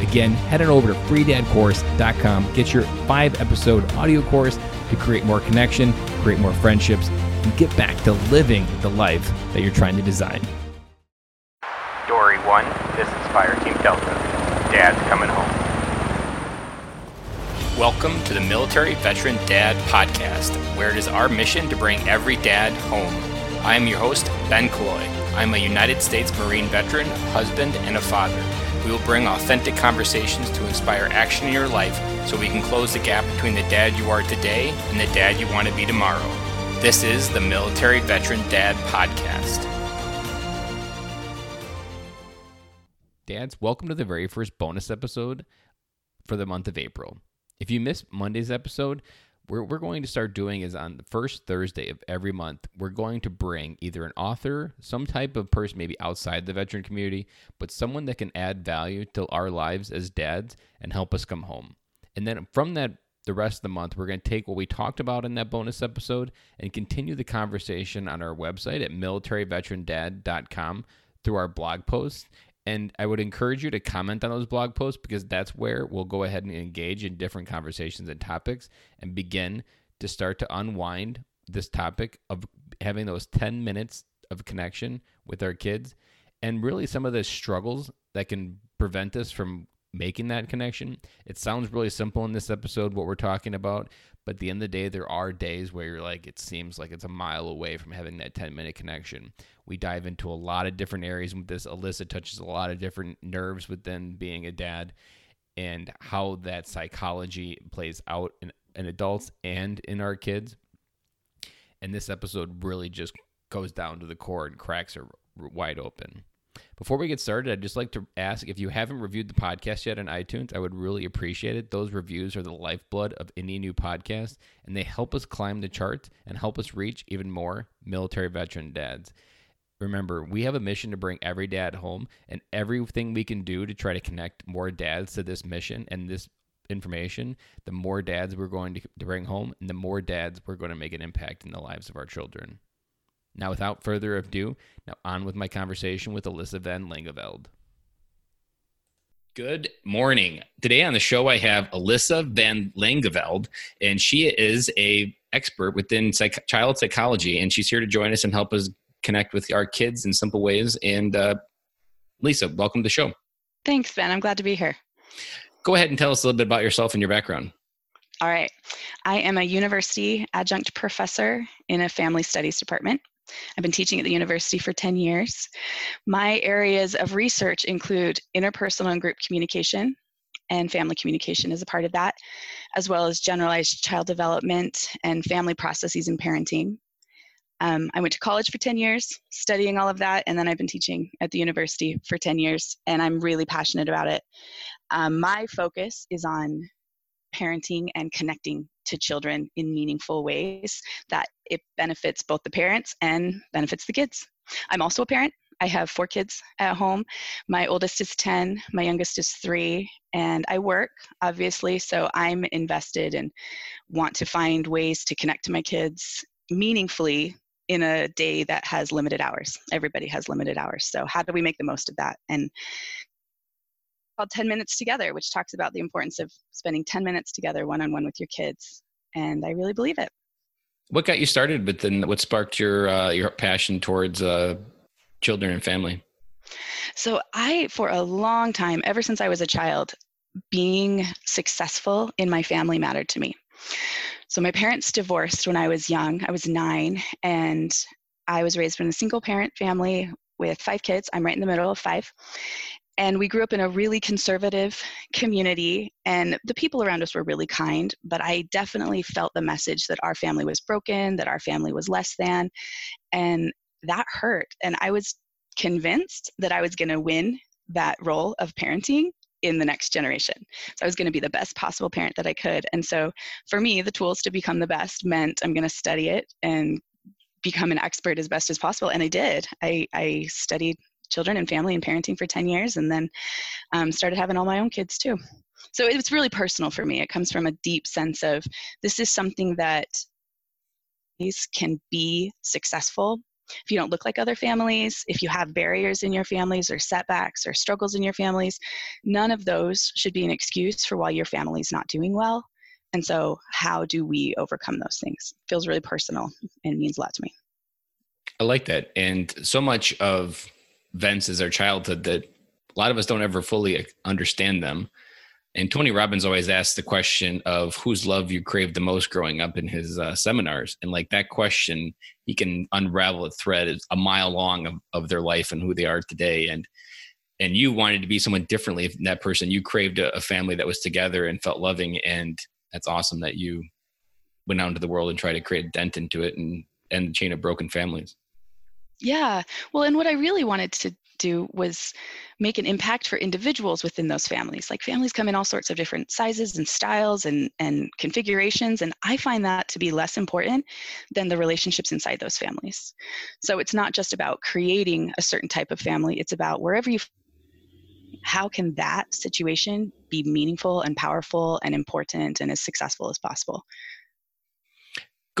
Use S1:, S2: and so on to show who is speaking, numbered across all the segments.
S1: Again, head on over to freedadcourse.com, get your five episode audio course to create more connection, create more friendships, and get back to living the life that you're trying to design.
S2: Dory 1, this is Fire Team Delta. Dad's coming home.
S3: Welcome to the Military Veteran Dad Podcast, where it is our mission to bring every dad home. I am your host, Ben Killoy. I'm a United States Marine veteran, husband, and a father. We will bring authentic conversations to inspire action in your life so we can close the gap between the dad you are today and the dad you want to be tomorrow. This is the Military Veteran Dad Podcast.
S1: Dads, welcome to the very first bonus episode for the month of April. If you missed Monday's episode, what we're going to start doing is on the first Thursday of every month, we're going to bring either an author, some type of person, maybe outside the veteran community, but someone that can add value to our lives as dads and help us come home. And then from that, the rest of the month, we're going to take what we talked about in that bonus episode and continue the conversation on our website at militaryveterandad.com through our blog posts and I would encourage you to comment on those blog posts because that's where we'll go ahead and engage in different conversations and topics and begin to start to unwind this topic of having those 10 minutes of connection with our kids and really some of the struggles that can prevent us from making that connection. It sounds really simple in this episode, what we're talking about, but at the end of the day, there are days where you're like, it seems like it's a mile away from having that 10 minute connection. We dive into a lot of different areas with this. Alisa touches a lot of different nerves within being a dad and how that psychology plays out in, in adults and in our kids. And this episode really just goes down to the core and cracks are wide open. Before we get started, I'd just like to ask if you haven't reviewed the podcast yet on iTunes, I would really appreciate it. Those reviews are the lifeblood of any new podcast, and they help us climb the charts and help us reach even more military veteran dads. Remember, we have a mission to bring every dad home, and everything we can do to try to connect more dads to this mission and this information, the more dads we're going to bring home, and the more dads we're going to make an impact in the lives of our children. Now, without further ado, now on with my conversation with Alisa Van Langeveld. Good morning. Today on the show, I have Alisa Van Langeveld, and she is a expert within psych- child psychology, and she's here to join us and help us connect with our kids in simple ways. And uh, Lisa, welcome to the show.
S4: Thanks, Ben. I'm glad to be here.
S1: Go ahead and tell us a little bit about yourself and your background.
S4: All right. I am a university adjunct professor in a family studies department. I've been teaching at the university for 10 years. My areas of research include interpersonal and group communication, and family communication is a part of that, as well as generalized child development and family processes and parenting. Um, I went to college for 10 years studying all of that, and then I've been teaching at the university for 10 years, and I'm really passionate about it. Um, my focus is on parenting and connecting to children in meaningful ways that it benefits both the parents and benefits the kids. I'm also a parent. I have four kids at home. My oldest is 10, my youngest is three, and I work, obviously, so I'm invested and want to find ways to connect to my kids meaningfully in a day that has limited hours. Everybody has limited hours. So, how do we make the most of that? And called 10 Minutes Together, which talks about the importance of spending 10 minutes together one on one with your kids. And I really believe it.
S1: What got you started, but then what sparked your, uh, your passion towards uh, children and family?
S4: So, I, for a long time, ever since I was a child, being successful in my family mattered to me. So, my parents divorced when I was young. I was nine, and I was raised in a single parent family with five kids. I'm right in the middle of five and we grew up in a really conservative community and the people around us were really kind but i definitely felt the message that our family was broken that our family was less than and that hurt and i was convinced that i was going to win that role of parenting in the next generation. So I was going to be the best possible parent that I could. And so for me, the tools to become the best meant I'm going to study it and become an expert as best as possible. And I did. I, I studied children and family and parenting for 10 years and then um, started having all my own kids too. So it's really personal for me. It comes from a deep sense of this is something that these can be successful if you don't look like other families, if you have barriers in your families or setbacks or struggles in your families, none of those should be an excuse for why your family's not doing well. And so, how do we overcome those things? It feels really personal and means a lot to me.
S1: I like that. And so much of events as our childhood that a lot of us don't ever fully understand them. And Tony Robbins always asks the question of whose love you craved the most growing up in his uh, seminars. And like that question, he can unravel a thread a mile long of, of their life and who they are today. And and you wanted to be someone differently than that person. You craved a, a family that was together and felt loving. And that's awesome that you went out into the world and tried to create a dent into it and end the chain of broken families.
S4: Yeah. Well, and what I really wanted to do was make an impact for individuals within those families. Like families come in all sorts of different sizes and styles and, and configurations, and I find that to be less important than the relationships inside those families. So it's not just about creating a certain type of family, it's about wherever you how can that situation be meaningful and powerful and important and as successful as possible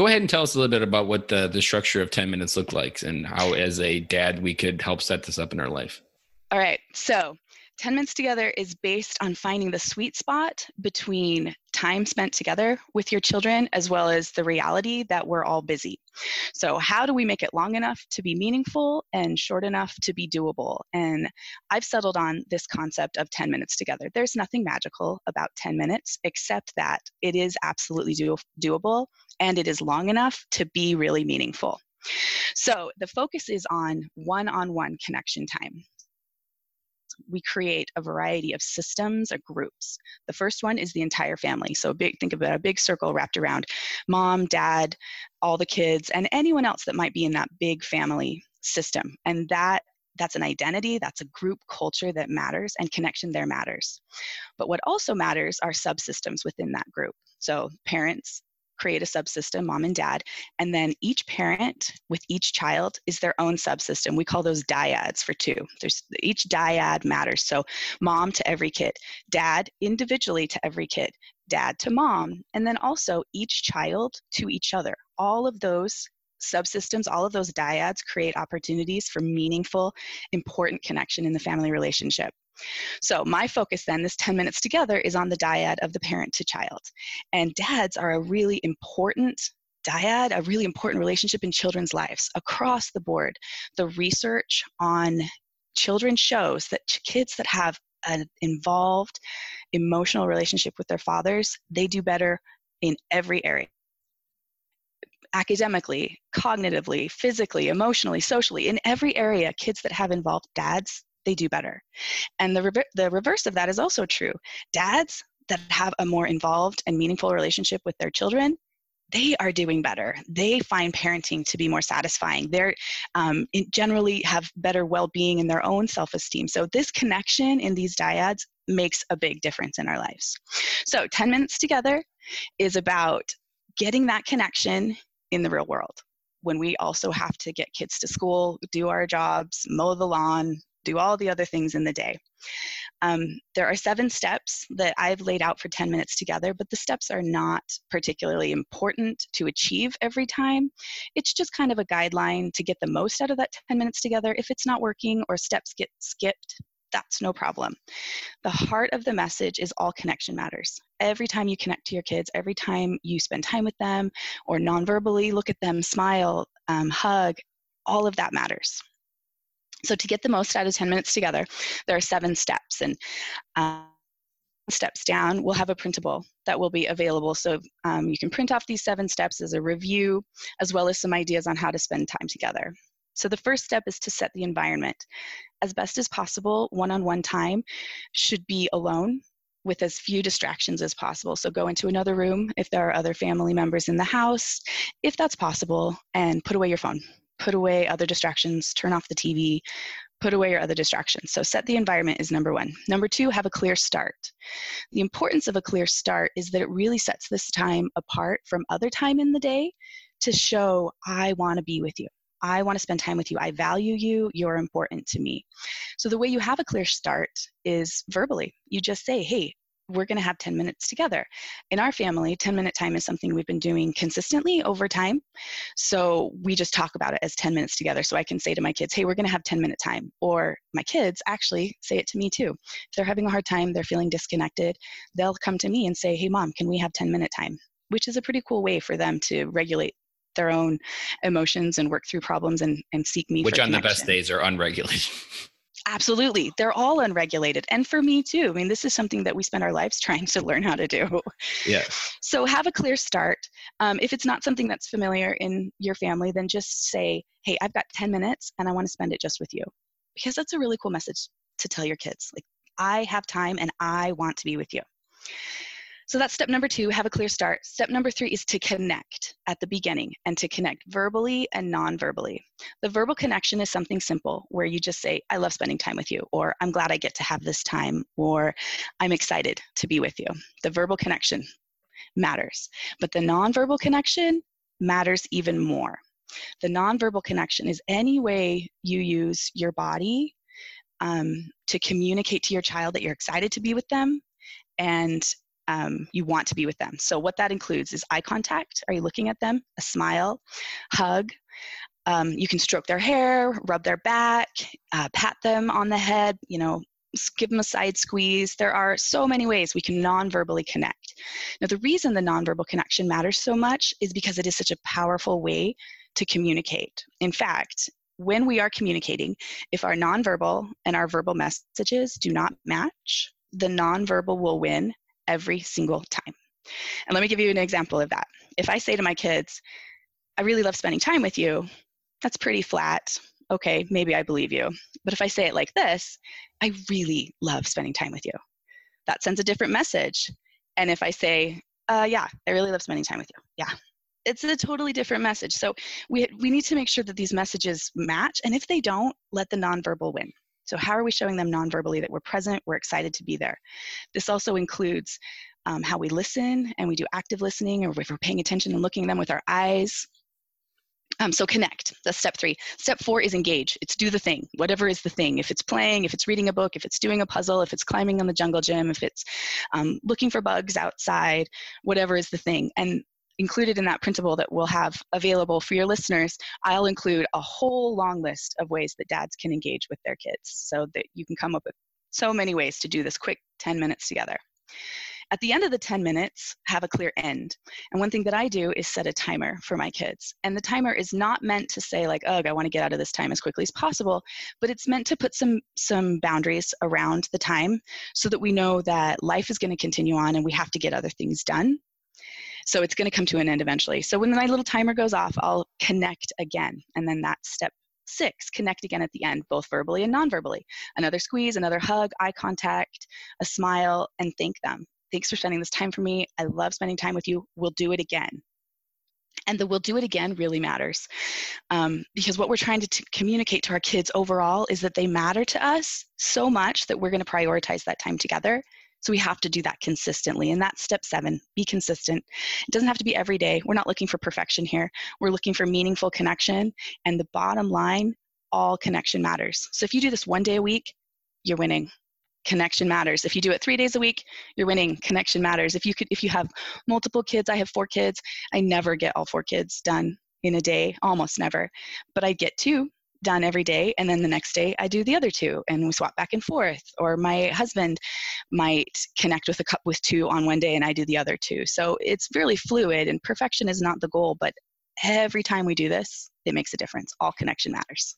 S1: go ahead and tell us a little bit about what the, the structure of 10 minutes look like and how as a dad we could help set this up in our life.
S4: All right. So 10 minutes together is based on finding the sweet spot between time spent together with your children as well as the reality that we're all busy. So, how do we make it long enough to be meaningful and short enough to be doable? And I've settled on this concept of 10 minutes together. There's nothing magical about 10 minutes except that it is absolutely do- doable and it is long enough to be really meaningful. So the focus is on one on one connection time we create a variety of systems or groups. The first one is the entire family. So big, think about a big circle wrapped around mom, dad, all the kids, and anyone else that might be in that big family system. And that that's an identity, that's a group culture that matters, and connection there matters. But what also matters are subsystems within that group. So parents, create a subsystem, mom and dad, and then each parent with each child is their own subsystem. We call those dyads for two. There's each dyad matters. So mom to every kid, dad individually to every kid, dad to mom, and then also each child to each other. All of those subsystems, all of those dyads create opportunities for meaningful, important connection in the family relationship. So my focus then, this 10 minutes together, is on the dyad of the parent to child. And dads are a really important dyad, a really important relationship in children's lives across the board. The research on children shows that kids that have an involved emotional relationship with their fathers, they do better in every area academically, cognitively, physically, emotionally, socially, in every area, kids that have involved dads they do better. And the, re- the reverse of that is also true. Dads that have a more involved and meaningful relationship with their children, they are doing better. They find parenting to be more satisfying. They're um, generally have better well-being in their own self-esteem. So this connection in these dyads makes a big difference in our lives. So 10 minutes together is about getting that connection in the real world when we also have to get kids to school, do our jobs, mow the lawn, do all the other things in the day. Um, there are seven steps that I've laid out for 10 minutes together, but the steps are not particularly important to achieve every time. It's just kind of a guideline to get the most out of that 10 minutes together. If it's not working or steps get skipped, that's no problem. The heart of the message is all connection matters. Every time you connect to your kids, every time you spend time with them or non-verbally look at them, smile, um, hug, all of that matters. So to get the most out of 10 minutes together, there are seven steps. And uh, steps down, we'll have a printable that will be available. So um, you can print off these seven steps as a review, as well as some ideas on how to spend time together. So the first step is to set the environment. As best as possible, one-on-one time should be alone with as few distractions as possible. So go into another room if there are other family members in the house, if that's possible, and put away your phone put away other distractions, turn off the TV, put away your other distractions. So set the environment is number one. Number two, have a clear start. The importance of a clear start is that it really sets this time apart from other time in the day to show I want to be with you. I want to spend time with you. I value you. You're important to me. So, the way you have a clear start is verbally. You just say, Hey, we're going to have 10 minutes together. In our family, 10 minute time is something we've been doing consistently over time. So we just talk about it as 10 minutes together. So I can say to my kids, hey, we're going to have 10 minute time. Or my kids actually say it to me too. If they're having a hard time, they're feeling disconnected, they'll come to me and say, hey, mom, can we have 10 minute time? Which is a pretty cool way for them to regulate their own emotions and work through problems and, and seek me
S1: which on
S4: connection.
S1: the best days are unregulated
S4: Absolutely. They're all unregulated. And for me too. I mean, this is something that we spend our lives trying to learn how to do.
S1: Yeah.
S4: So have a clear start. Um, if it's not something that's familiar in your family, then just say, hey, I've got 10 minutes and I want to spend it just with you. Because that's a really cool message to tell your kids. Like, I have time and I want to be with you. So that's step number two, have a clear start. Step number three is to connect at the beginning and to connect verbally and non verbally. The verbal connection is something simple where you just say, I love spending time with you, or I'm glad I get to have this time, or I'm excited to be with you. The verbal connection matters, but the non-verbal connection matters even more. The nonverbal connection is any way you use your body um, to communicate to your child that you're excited to be with them and um, you want to be with them. So, what that includes is eye contact. Are you looking at them? A smile, hug. Um, you can stroke their hair, rub their back, uh, pat them on the head, you know, give them a side squeeze. There are so many ways we can non verbally connect. Now, the reason the nonverbal connection matters so much is because it is such a powerful way to communicate. In fact, when we are communicating, if our nonverbal and our verbal messages do not match, the nonverbal will win every single time. And let me give you an example of that. If I say to my kids, I really love spending time with you, that's pretty flat. Okay, maybe I believe you. But if I say it like this, I really love spending time with you, that sends a different message. And if I say, uh, yeah, I really love spending time with you, yeah, it's a totally different message. So we, we need to make sure that these messages match. And if they don't, let the nonverbal win. So, how are we showing them nonverbally that we're present, we're excited to be there? This also includes um, how we listen and we do active listening, or if we're paying attention and looking at them with our eyes. Um, so connect. That's step three. Step four is engage. It's do the thing, whatever is the thing. If it's playing, if it's reading a book, if it's doing a puzzle, if it's climbing on the jungle gym, if it's um, looking for bugs outside, whatever is the thing. And included in that principle that we'll have available for your listeners, I'll include a whole long list of ways that dads can engage with their kids so that you can come up with so many ways to do this quick 10 minutes together. At the end of the 10 minutes, have a clear end. And one thing that I do is set a timer for my kids. And the timer is not meant to say like, "Ugh, I want to get out of this time as quickly as possible," but it's meant to put some some boundaries around the time so that we know that life is going to continue on and we have to get other things done so it's going to come to an end eventually. So when my little timer goes off, I'll connect again. And then that's step six connect again at the end, both verbally and non verbally. Another squeeze, another hug, eye contact, a smile, and thank them. Thanks for spending this time for me. I love spending time with you. We'll do it again. And the we'll do it again really matters um, because what we're trying to t- communicate to our kids overall is that they matter to us so much that we're going to prioritize that time together so we have to do that consistently. And that's step seven be consistent. It doesn't have to be every day. We're not looking for perfection here. We're looking for meaningful connection. And the bottom line all connection matters. So if you do this one day a week, you're winning. Connection matters. If you do it three days a week, you're winning. Connection matters. If you could, if you have multiple kids, I have four kids. I never get all four kids done in a day, almost never, but I get two done every day and then the next day i do the other two and we swap back and forth or my husband might connect with a cup with two on one day and i do the other two so it's really fluid and perfection is not the goal but every time we do this it makes a difference all connection matters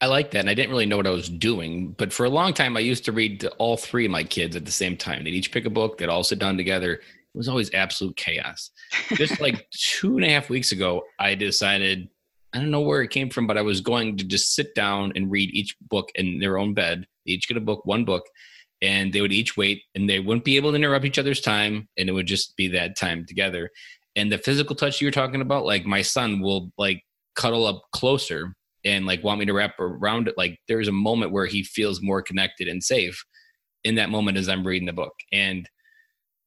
S1: I like that. And I didn't really know what I was doing. But for a long time, I used to read to all three of my kids at the same time. They'd each pick a book, they'd all sit down together. It was always absolute chaos. Just like two and a half weeks ago, I decided I don't know where it came from, but I was going to just sit down and read each book in their own bed. They each get a book, one book, and they would each wait and they wouldn't be able to interrupt each other's time and it would just be that time together. And the physical touch you were talking about, like my son will like cuddle up closer and like want me to wrap around it. Like there's a moment where he feels more connected and safe in that moment as I'm reading the book. And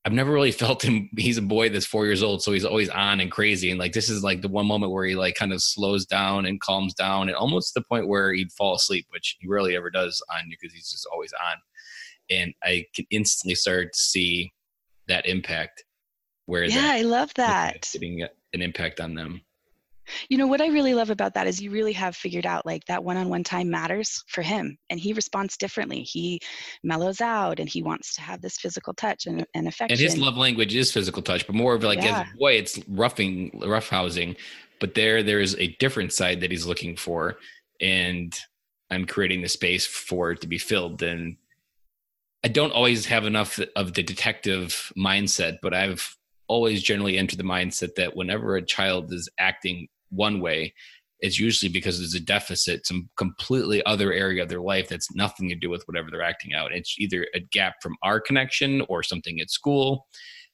S1: I've never really felt him. He's a boy that's four years old, so he's always on and crazy. And like this is like the one moment where he like kind of slows down and calms down, and almost to the point where he'd fall asleep, which he rarely ever does on you because he's just always on. And I can instantly start to see that impact. Where
S4: yeah, I love that
S1: getting an impact on them.
S4: You know, what I really love about that is you really have figured out like that one on one time matters for him and he responds differently. He mellows out and he wants to have this physical touch and, and affection.
S1: And his love language is physical touch, but more of like yeah. as a boy, it's roughing, roughhousing. But there, there is a different side that he's looking for. And I'm creating the space for it to be filled. And I don't always have enough of the detective mindset, but I've always generally entered the mindset that whenever a child is acting one way it's usually because there's a deficit some completely other area of their life that's nothing to do with whatever they're acting out. It's either a gap from our connection or something at school.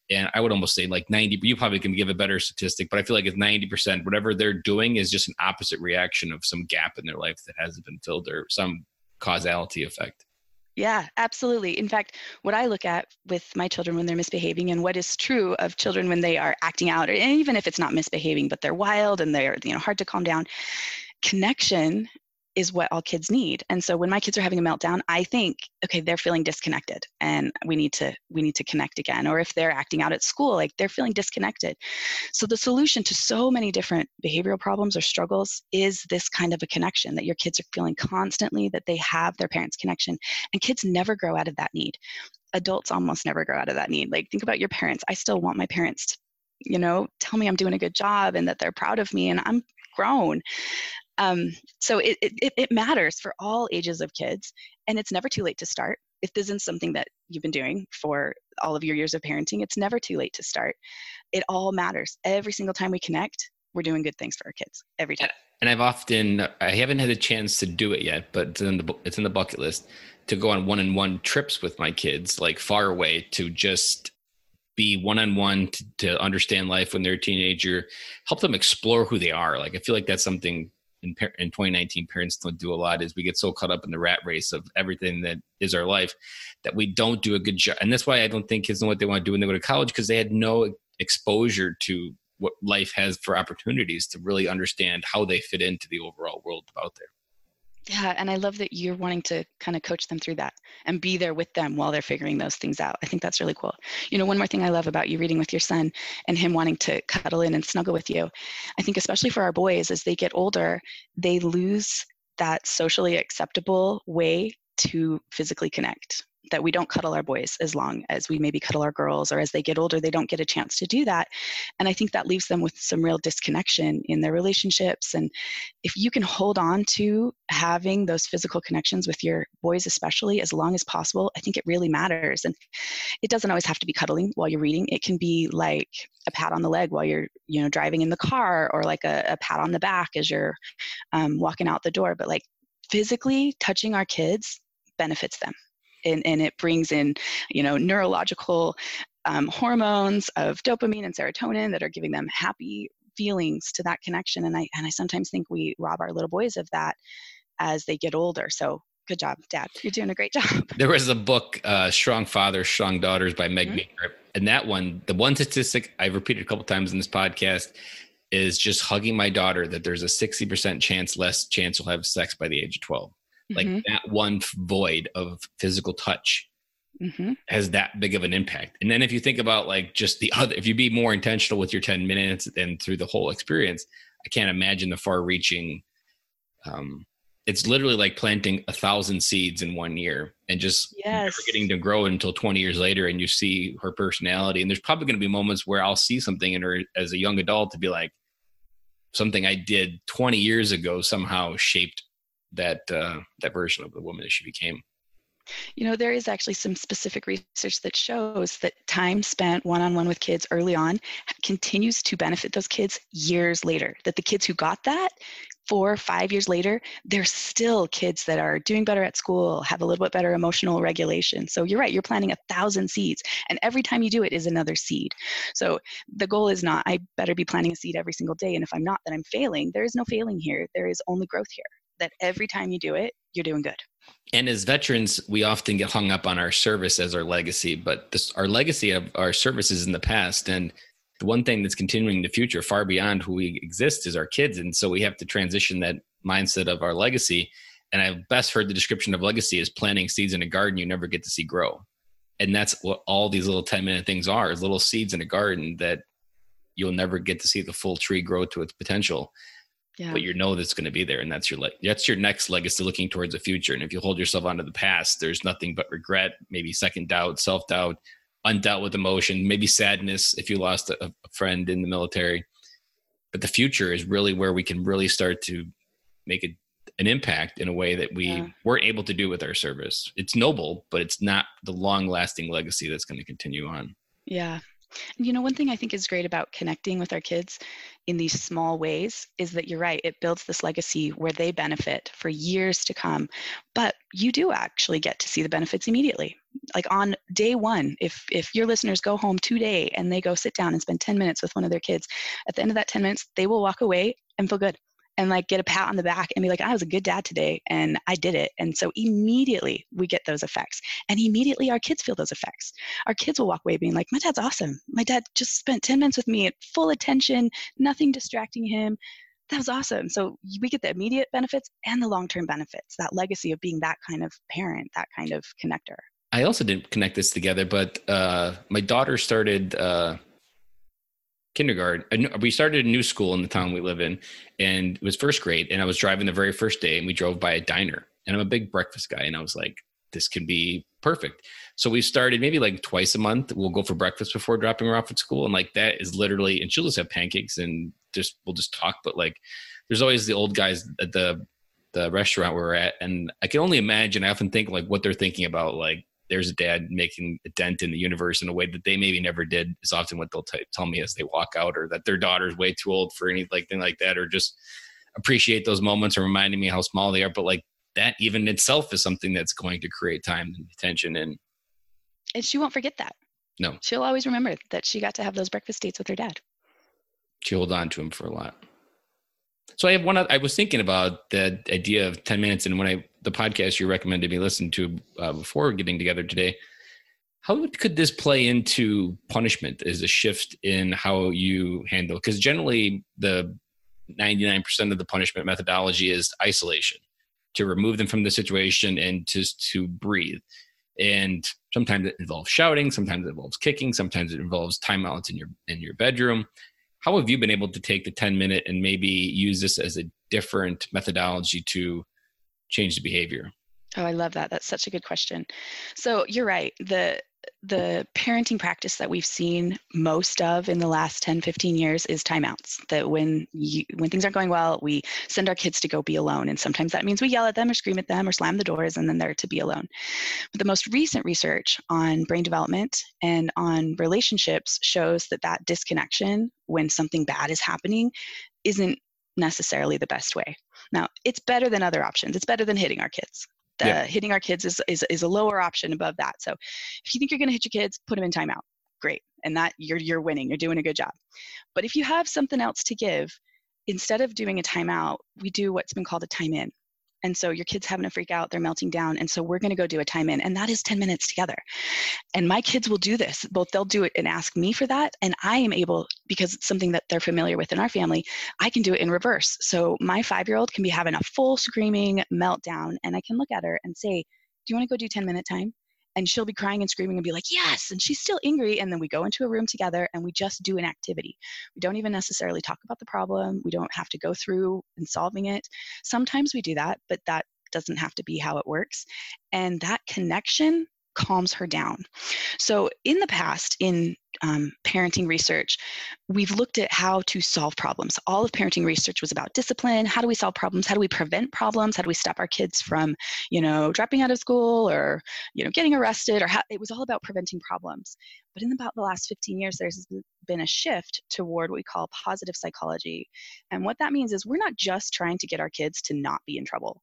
S1: And i would almost say like 90 you probably can give a better statistic but i feel like it's 90% whatever they're doing is just an opposite reaction of some gap in their life that hasn't been filled or some causality effect
S4: yeah, absolutely. In fact, what I look at with my children when they're misbehaving and what is true of children when they are acting out, and even if it's not misbehaving, but they're wild and they're you know hard to calm down, connection is what all kids need. And so when my kids are having a meltdown i think okay they're feeling disconnected and we need to we need to connect again. Or if they're acting out at school like they're feeling disconnected. So the solution to so many different behavioral problems or struggles is this kind of a connection that your kids are feeling constantly that they have their parents connection and kids never grow out of that need. Adults almost never grow out of that need. Like think about your parents. I still want my parents to you know tell me i'm doing a good job and that they're proud of me and i'm grown um, so it, it, it matters for all ages of kids, and it's never too late to start. If this isn't something that you've been doing for all of your years of parenting, it's never too late to start. It all matters. Every single time we connect, we're doing good things for our kids every time.
S1: And I've often, I haven't had a chance to do it yet, but it's in the, it's in the bucket list to go on one-on-one trips with my kids, like far away, to just be one-on-one to, to understand life when they're a teenager, help them explore who they are. Like I feel like that's something in, in 2019 parents don't do a lot is we get so caught up in the rat race of everything that is our life that we don't do a good job and that's why i don't think kids know what they want to do when they go to college because they had no exposure to what life has for opportunities to really understand how they fit into the overall world out there
S4: yeah, and I love that you're wanting to kind of coach them through that and be there with them while they're figuring those things out. I think that's really cool. You know, one more thing I love about you reading with your son and him wanting to cuddle in and snuggle with you. I think especially for our boys as they get older, they lose that socially acceptable way to physically connect that we don't cuddle our boys as long as we maybe cuddle our girls or as they get older they don't get a chance to do that. And i think that leaves them with some real disconnection in their relationships. And if you can hold on to having those physical connections with your boys especially as long as possible i think it really matters. And it doesn't always have to be cuddling while you're reading. It can be like a pat on the leg while you're you know driving in the car or like a, a pat on the back as you're um, walking out the door. But like physically touching our kids benefits them and, and it brings in you know neurological um, hormones of dopamine and serotonin that are giving them happy feelings to that connection and i and i sometimes think we rob our little boys of that as they get older so good job dad you're doing a great job
S1: there was a book uh, strong fathers strong daughters by meg mm-hmm. Meeker. and that one the one statistic i've repeated a couple times in this podcast is just hugging my daughter that there's a 60% chance less chance you'll have sex by the age of 12 like mm-hmm. that one void of physical touch mm-hmm. has that big of an impact and then if you think about like just the other if you be more intentional with your 10 minutes and through the whole experience i can't imagine the far reaching um it's literally like planting a thousand seeds in one year and just yes. never getting to grow until 20 years later and you see her personality and there's probably going to be moments where i'll see something in her as a young adult to be like something i did 20 years ago somehow shaped that uh, that version of the woman that she became.
S4: You know, there is actually some specific research that shows that time spent one on one with kids early on continues to benefit those kids years later. That the kids who got that four, or five years later, they're still kids that are doing better at school, have a little bit better emotional regulation. So you're right, you're planting a thousand seeds, and every time you do it is another seed. So the goal is not, I better be planting a seed every single day, and if I'm not, then I'm failing. There is no failing here, there is only growth here. That every time you do it, you're doing good.
S1: And as veterans, we often get hung up on our service as our legacy, but this, our legacy of our services in the past and the one thing that's continuing in the future far beyond who we exist is our kids. And so we have to transition that mindset of our legacy. And i've best heard the description of legacy as planting seeds in a garden you never get to see grow. And that's what all these little 10 minute things are is little seeds in a garden that you'll never get to see the full tree grow to its potential yeah. but you know that's going to be there and that's your le- that's your next legacy looking towards the future and if you hold yourself onto the past there's nothing but regret maybe second doubt self-doubt undealt with emotion, maybe sadness if you lost a, a friend in the military. But the future is really where we can really start to make a, an impact in a way that we yeah. weren't able to do with our service. It's noble, but it's not the long lasting legacy that's going to continue on.
S4: Yeah. You know, one thing I think is great about connecting with our kids in these small ways is that you're right, it builds this legacy where they benefit for years to come. But you do actually get to see the benefits immediately. Like on day one, if if your listeners go home today and they go sit down and spend 10 minutes with one of their kids, at the end of that 10 minutes, they will walk away and feel good and like get a pat on the back and be like, I was a good dad today and I did it. And so immediately we get those effects. And immediately our kids feel those effects. Our kids will walk away being like, My dad's awesome. My dad just spent 10 minutes with me at full attention, nothing distracting him. That was awesome. So we get the immediate benefits and the long term benefits, that legacy of being that kind of parent, that kind of connector.
S1: I also didn't connect this together, but uh, my daughter started uh, kindergarten. We started a new school in the town we live in, and it was first grade. And I was driving the very first day, and we drove by a diner. And I'm a big breakfast guy, and I was like, "This can be perfect." So we started maybe like twice a month. We'll go for breakfast before dropping her off at school, and like that is literally. And she'll just have pancakes, and just we'll just talk. But like, there's always the old guys at the the restaurant where we're at, and I can only imagine. I often think like what they're thinking about, like there's a dad making a dent in the universe in a way that they maybe never did. Is often what they'll t- tell me as they walk out or that their daughter's way too old for anything like that or just appreciate those moments and reminding me how small they are. But like that even itself is something that's going to create time and attention and
S4: and she won't forget that.
S1: No.
S4: She'll always remember that she got to have those breakfast dates with her dad.
S1: She hold on to him for a lot. So I have one. I was thinking about the idea of ten minutes, and when I the podcast you recommended me listen to uh, before getting together today, how could this play into punishment as a shift in how you handle? Because generally, the ninety nine percent of the punishment methodology is isolation, to remove them from the situation and just to breathe. And sometimes it involves shouting, sometimes it involves kicking, sometimes it involves timeouts in your in your bedroom how have you been able to take the 10 minute and maybe use this as a different methodology to change the behavior?
S4: Oh i love that. That's such a good question. So you're right. The the parenting practice that we've seen most of in the last 10 15 years is timeouts. That when you when things aren't going well we send our kids to go be alone. And sometimes that means we yell at them or scream at them or slam the doors and then they're to be alone. But the most recent research on brain development and on relationships shows that that disconnection when something bad is happening isn't necessarily the best way now it's better than other options it's better than hitting our kids the yeah. hitting our kids is, is, is a lower option above that. So if you think you're going to hit your kids, put them in timeout. Great. And that you're, you're winning. You're doing a good job. But if you have something else to give, instead of doing a timeout, we do what's been called a time in. And so your kid's having a freak out, they're melting down. And so we're going to go do a time in, and that is 10 minutes together. And my kids will do this. Both they'll do it and ask me for that. And I am able, because it's something that they're familiar with in our family, I can do it in reverse. So my five year old can be having a full screaming meltdown, and I can look at her and say, Do you want to go do 10 minute time? And she'll be crying and screaming and be like yes and she's still angry and then we go into a room together and we just do an activity. We don't even necessarily talk about the problem. We don't have to go through and solving it. Sometimes we do that but that doesn't have to be how it works. And that connection calms her down so in the past in um, parenting research, we've looked at how to solve problems. All of parenting research was about discipline. How do we solve problems? How do we prevent problems? How do we stop our kids from, you know, dropping out of school or, you know, getting arrested? Or how, it was all about preventing problems. But in about the last 15 years, there's been a shift toward what we call positive psychology. And what that means is we're not just trying to get our kids to not be in trouble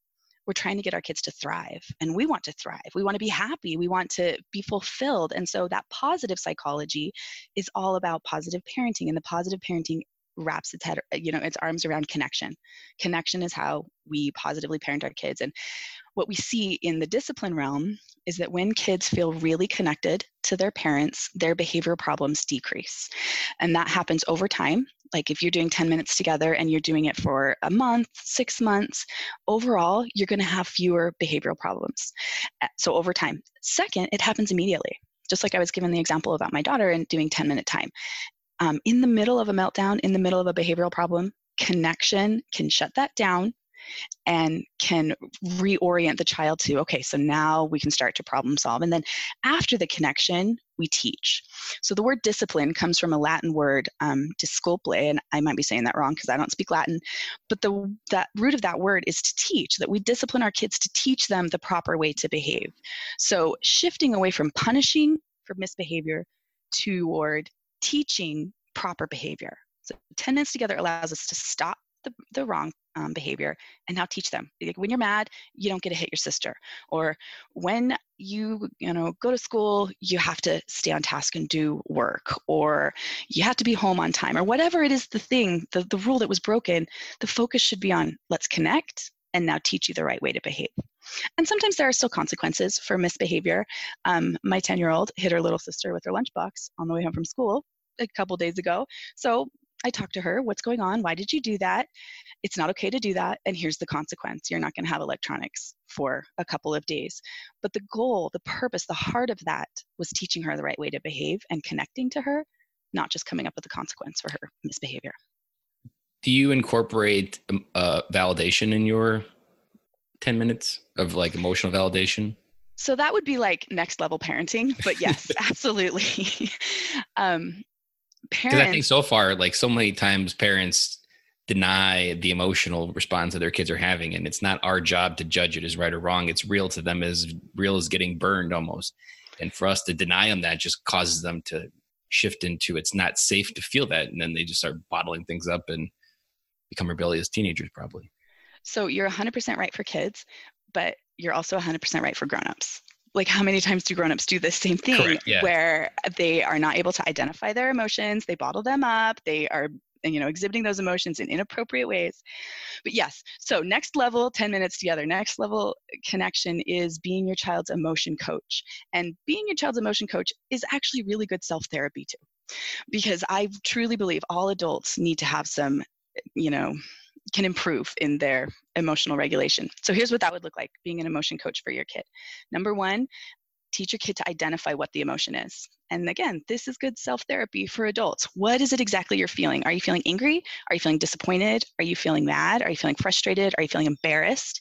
S4: we're trying to get our kids to thrive and we want to thrive. We want to be happy. We want to be fulfilled. And so that positive psychology is all about positive parenting and the positive parenting wraps its head you know its arms around connection connection is how we positively parent our kids and what we see in the discipline realm is that when kids feel really connected to their parents, their behavior problems decrease. And that happens over time. Like if you're doing 10 minutes together and you're doing it for a month, six months, overall, you're going to have fewer behavioral problems. Eh, so over time. Second, it happens immediately. Just like I was given the example about my daughter and doing 10 minute time. Um, in the middle of a meltdown, in the middle of a behavioral problem, connection can shut that down and can reorient the child to okay so now we can start to problem solve. And then after the connection we teach. So the word discipline comes from a latin word um, disculpe and i might be saying that wrong because i don't speak latin but the that root of that word is to teach that we discipline our kids to teach them the proper way to behave. So shifting away from punishing for misbehavior toward teaching proper behavior. So 10 minutes together allows us to stop the, the wrong um, behavior and now teach them. Like when you're mad you don't get to hit your sister. Or when you you know go to school you have to stay on task and do work. Or you have to be home on time. Or whatever it is the thing the, the rule that was broken the focus should be on let's connect and now teach you the right way to behave and sometimes there are still consequences for misbehavior um, my 10 year old hit her little sister with her lunchbox on the way home from school a couple days ago so I talked to her, what's going on? Why did you do that? It's not okay to do that. And here's the consequence you're not going to have electronics for a couple of days. But the goal, the purpose, the heart of that was teaching her the right way to behave and connecting to her, not just coming up with a consequence for her misbehavior.
S1: Do you incorporate um, uh, validation in your 10 minutes of like emotional validation?
S4: So that would be like next level parenting, but yes, absolutely. um,
S1: parents. I think so far, like so many times, parents deny the emotional response that their kids are having, and it's not our job to judge it as right or wrong. It's real to them as real as getting burned almost. And for us to deny them that just causes them to shift into it's not safe to feel that, and then they just start bottling things up and become rebellious teenagers, probably.
S4: So you're 100% right for kids, but you're also 100% right for grown-ups like how many times do grown-ups do the same thing Correct, yeah. where they are not able to identify their emotions they bottle them up they are you know exhibiting those emotions in inappropriate ways but yes so next level 10 minutes together next level connection is being your child's emotion coach and being your child's emotion coach is actually really good self-therapy too because i truly believe all adults need to have some you know can improve in their emotional regulation. So here's what that would look like being an emotion coach for your kid. Number one, teach your kid to identify what the emotion is. And again, this is good self therapy for adults. What is it exactly you're feeling? Are you feeling angry? Are you feeling disappointed? Are you feeling mad? Are you feeling frustrated? Are you feeling embarrassed?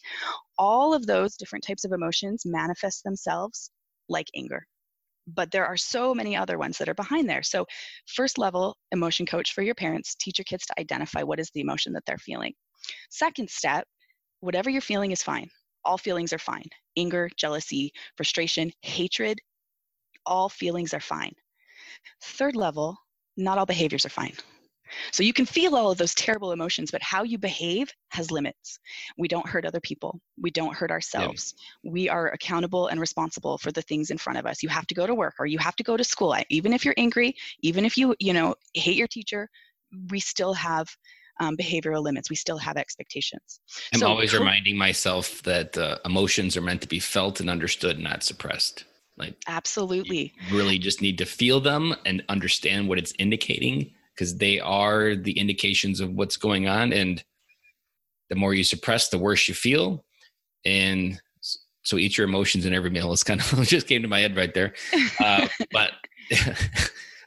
S4: All of those different types of emotions manifest themselves like anger but there are so many other ones that are behind there. So, first level emotion coach for your parents, teach your kids to identify what is the emotion that they're feeling. Second step, whatever you're feeling is fine. All feelings are fine. Anger, jealousy, frustration, hatred, all feelings are fine. Third level, not all behaviors are fine. So you can feel all of those terrible emotions, but how you behave has limits. We don't hurt other people. We don't hurt ourselves. Yeah. We are accountable and responsible for the things in front of us. You have to go to work or you have to go to school. Even if you're angry, even if you, you know, hate your teacher, we still have um, behavioral limits. We still have expectations.
S1: I'm so, always reminding myself that uh, emotions are meant to be felt and understood, not suppressed. Like
S4: absolutely,
S1: really just need to feel them and understand what it's indicating because they are the indications of what's going on. And the more you suppress, the worse you feel. And so eat your emotions in every meal. It's kind of just came to my head right there. Uh, but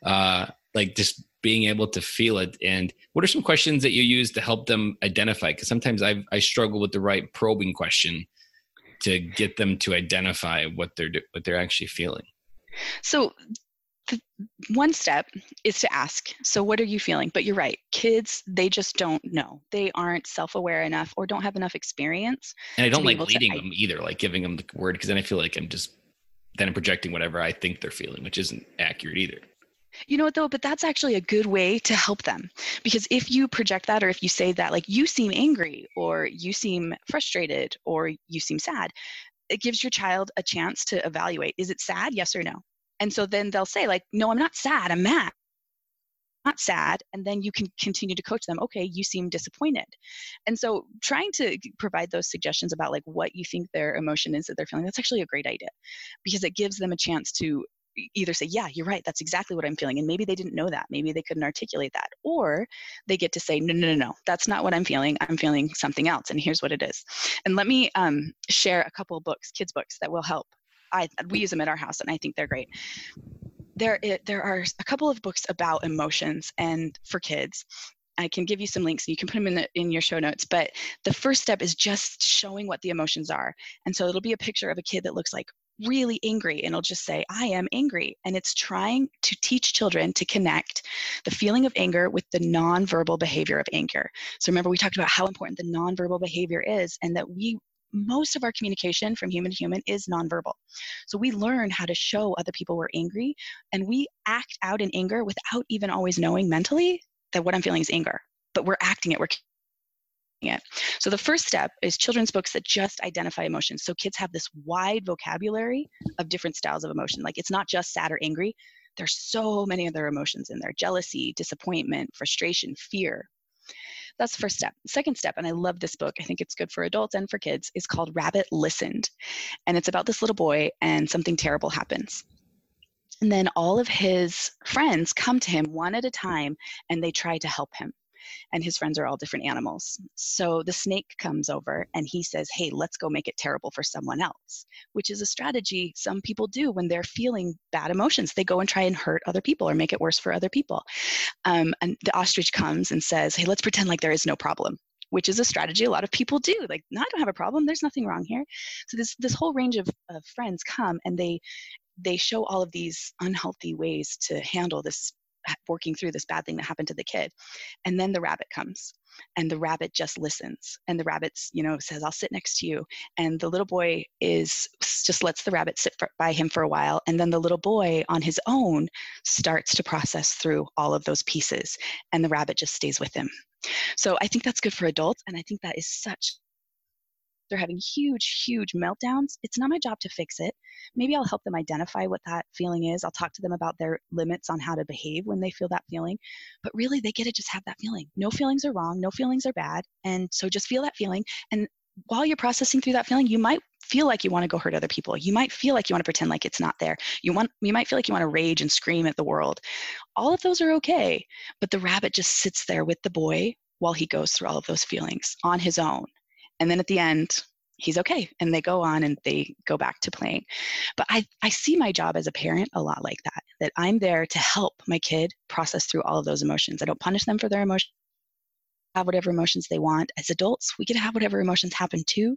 S1: uh, like just being able to feel it. And what are some questions that you use to help them identify? Because sometimes I I struggle with the right probing question to get them to identify what they're what they're actually feeling.
S4: So the one step is to ask so what are you feeling? But you're right kids they just don't know. They aren't self-aware enough or don't have enough experience
S1: and i don't like leading them either like giving them the word because then i feel like i'm just then i'm projecting whatever i think they're feeling which isn't accurate either.
S4: You know what though? But that's actually a good way to help them. Because if you project that or if you say that like you seem angry or you seem frustrated or you seem sad it gives your child a chance to evaluate is it sad? Yes or no and so then they'll say like no i'm not sad i'm mad. Not sad. And then you can continue to coach them okay you seem disappointed. And so trying to provide those suggestions about like what you think their emotion is that they're feeling that's actually a great idea because it gives them a chance to either say yeah you're right that's exactly what i'm feeling and maybe they didn't know that maybe they couldn't articulate that or they get to say no no no no that's not what i'm feeling i'm feeling something else and here's what it is. And let me um, share a couple of books kids books that will help I we use them at our house, and I think they're great. There, it, there are a couple of books about emotions and for kids. I can give you some links and you can put them in, the, in your show notes. But the first step is just showing what the emotions are. And so it'll be a picture of a kid that looks like really angry and it'll just say, I am angry. And it's trying to teach children to connect the feeling of anger with the nonverbal behavior of anger. So remember, we talked about how important the nonverbal behavior is and that we most of our communication from human to human is nonverbal. So we learn how to show other people we're angry and we act out in anger without even always knowing mentally that what I'm feeling is anger, but we're acting it, we're it. So the first step is children's books that just identify emotions. So kids have this wide vocabulary of different styles of emotion. Like it's not just sad or angry. There's so many other emotions in there: jealousy, disappointment, frustration, fear, that's the first step. Second step, and I love this book, I think it's good for adults and for kids, is called Rabbit Listened. And it's about this little boy, and something terrible happens. And then all of his friends come to him one at a time and they try to help him and his friends are all different animals. So the snake comes over and he says, Hey, let's go make it terrible for someone else, which is a strategy some people do when they're feeling bad emotions. They go and try and hurt other people or make it worse for other people. Um, and the ostrich comes and says, Hey, let's pretend like there is no problem which is a strategy a lot of people do like no i don't have a problem there's nothing wrong here so this this whole range of, of friends come and they they show all of these unhealthy ways to handle this working through this bad thing that happened to the kid. And then the rabbit comes and the rabbit just listens and the rabbit you know says i'll sit next to you. And the little boy is just lets the rabbit sit for, by him for a while and then the little boy on his own starts to process through all of those pieces and the rabbit just stays with him. So i think that's good for adults and i think that is such they're having huge, huge meltdowns, it's not my job to fix it. Maybe I'll help them identify what that feeling is. I'll talk to them about their limits on how to behave when they feel that feeling. But really, they get to just have that feeling. No feelings are wrong, no feelings are bad. And so just feel that feeling. And while you're processing through that feeling, you might feel like you want to go hurt other people. You might feel like you want to pretend like it's not there. You want you might feel like you want to rage and scream at the world. All of those are okay, but the rabbit just sits there with the boy while he goes through all of those feelings on his own and then at the end he's okay. And they go on and they go back to playing. But i i see my job as a parent a lot like that that i'm there to help my kid process through all of those emotions. I don't punish them for their emotions have whatever emotions they want. As adults we can have whatever emotions happen too.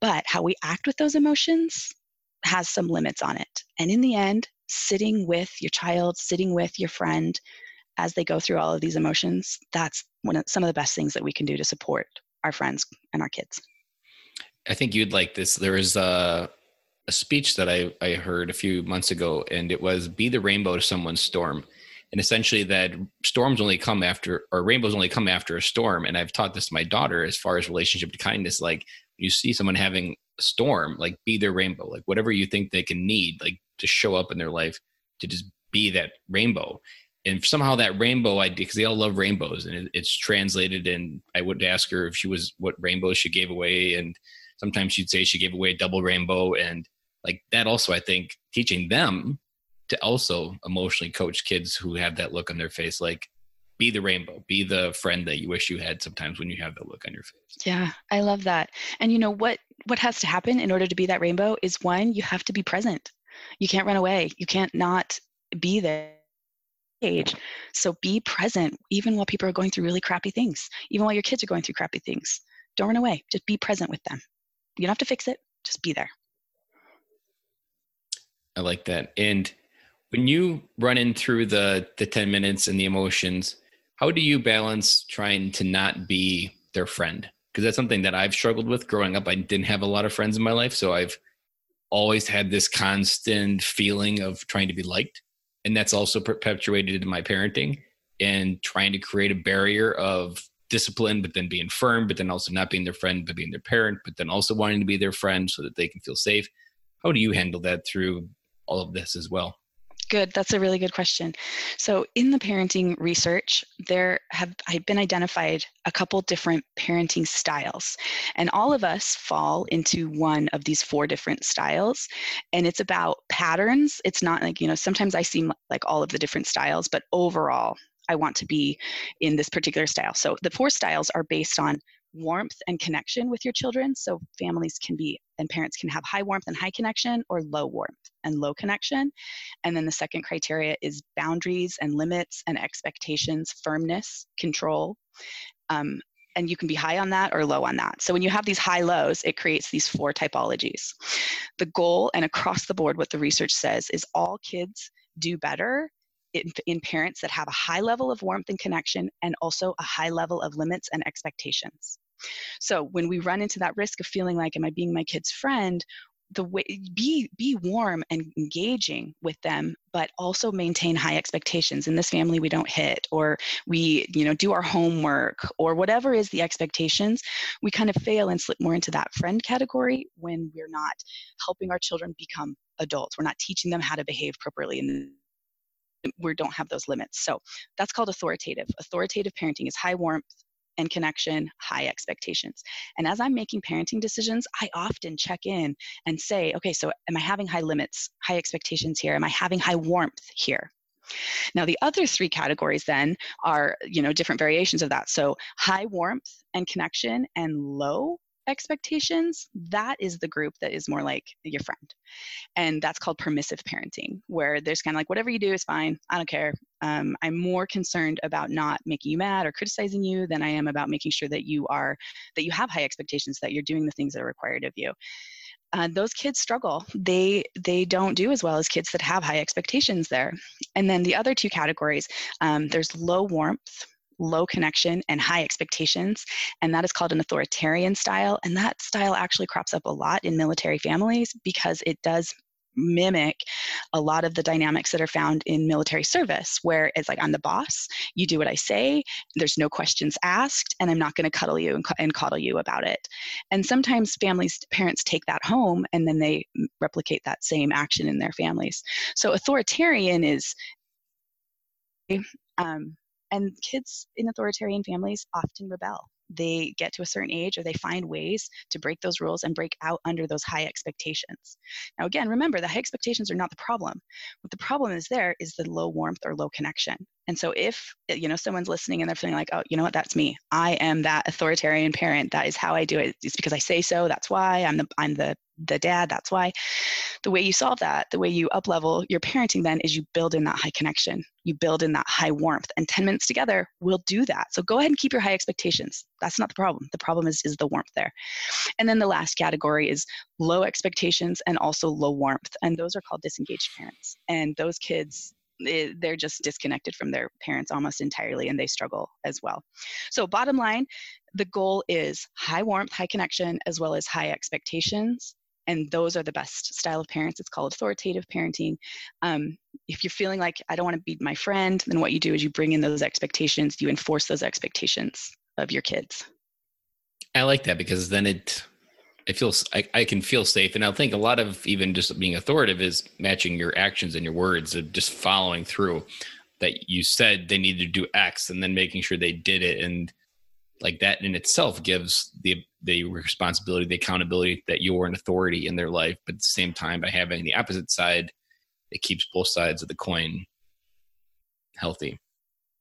S4: But how we act with those emotions has some limits on it. And in the end sitting with your child sitting with your friend as they go through all of these emotions that's one of some of the best things that we can do to support our friends and our kids.
S1: I think you'd like this. There was a, a speech that I, I heard a few months ago, and it was be the rainbow to someone's storm. And essentially, that storms only come after, or rainbows only come after a storm. And I've taught this to my daughter as far as relationship to kindness. Like, you see someone having a storm, like, be their rainbow, like, whatever you think they can need, like, to show up in their life, to just be that rainbow and somehow that rainbow idea because they all love rainbows and it, it's translated and i would ask her if she was what rainbow she gave away and sometimes she'd say she gave away a double rainbow and like that also i think teaching them to also emotionally coach kids who have that look on their face like be the rainbow be the friend that you wish you had sometimes when you have that look on your face.
S4: Yeah i love that. And you know what what has to happen in order to be that rainbow is one you have to be present. You can't run away. You can't not be there age. So be present even while people are going through really crappy things, even while your kids are going through crappy things. Don't run away. Just be present with them. You don't have to fix it, just be there.
S1: I like that. And When you run in through the the 10 minutes and the emotions, how do you balance trying to not be their friend? Because that's something that I've struggled with growing up. I didn't have a lot of friends in my life, so I've always had this constant feeling of trying to be liked. And that's also perpetuated in my parenting and trying to create a barrier of discipline, but then being firm, but then also not being their friend, but being their parent, but then also wanting to be their friend so that they can feel safe. How do you handle that through all of this as well?
S4: Good. That's a really good question. So, in the parenting research, there have been identified a couple different parenting styles, and all of us fall into one of these four different styles. And it's about patterns. It's not like, you know, sometimes I seem like all of the different styles, but overall, I want to be in this particular style. So, the four styles are based on warmth and connection with your children. So families can be and parents can have high warmth and high connection or low warmth and low connection. And then the second criteria is boundaries and limits and expectations, firmness, control. Um, and you can be high on that or low on that. So when you have these high lows, it creates these four typologies. The goal and across the board, what the research says is all kids do better in, in, parents that have a high level of warmth and connection and also a high level of limits and expectations. So when we run into that risk of feeling like, am I being my kid's friend? The way be be warm and engaging with them, but also maintain high expectations. In this family, we don't hit, or we you know do our homework, or whatever is the expectations. We kind of fail and slip more into that friend category when we're not helping our children become adults. We're not teaching them how to behave properly in we don't have those limits. So that's called authoritative. Authoritative parenting is high warmth and connection, high expectations. And as I'm making parenting decisions, I often check in and say, okay, so am I having high limits, high expectations here? Am I having high warmth here? Now, the other three categories then are, you know, different variations of that. So high warmth and connection and low expectations, that is the group that is more like your friend. And that's called permissive parenting, where there's kind of like, whatever you do is fine. I don't care. Um, I'm more concerned about not making you mad or criticizing you than I am about making sure that you are, that you have high expectations, that you're doing the things that are required of you. Uh, those kids struggle. They they don't do as well as kids that have high expectations there. And then the other two categories, um, there's low warmth, low connection, and high expectations. And that is called an authoritarian style. And that style actually crops up a lot in military families because it does mimic a lot of the dynamics that are found in military service where it's like i'm the boss you do what i say there's no questions asked and i'm not going to cuddle you and, and coddle you about it and sometimes families parents take that home and then they replicate that same action in their families so authoritarian is um, and kids in authoritarian families often rebel. They get to a certain age or they find ways to break those rules and break out under those high expectations. Now, again, remember the high expectations are not the problem. What the problem is there is the low warmth or low connection. And so if you know someone's listening and they're feeling like, oh, you know what, that's me. I am that authoritarian parent. That is how I do it. It's because I say so. That's why I'm the I'm the the dad. That's why. The way you solve that, the way you up level your parenting then is you build in that high connection. You build in that high warmth. And 10 minutes together will do that. So go ahead and keep your high expectations. That's not the problem. The problem is is the warmth there. And then the last category is low expectations and also low warmth. And those are called disengaged parents. And those kids eh, they're just disconnected from their parents almost entirely and they struggle as well. So, bottom line, the goal is high warmth, high connection, as well as high expectations and those are the best style of parents. It's called authoritative parenting. Um, if you're feeling like I don't want to be my friend, then what you do is you bring in those expectations, you enforce those expectations of your kids.
S1: I like that because then it it feels I, I can feel safe and i think a lot of even just being authoritative is matching your actions and your words of just following through that you said they needed to do x and then making sure they did it and like that in itself gives the the responsibility, the accountability that you're an authority in their life. But at the same time, by having the opposite side, it keeps both sides of the coin healthy.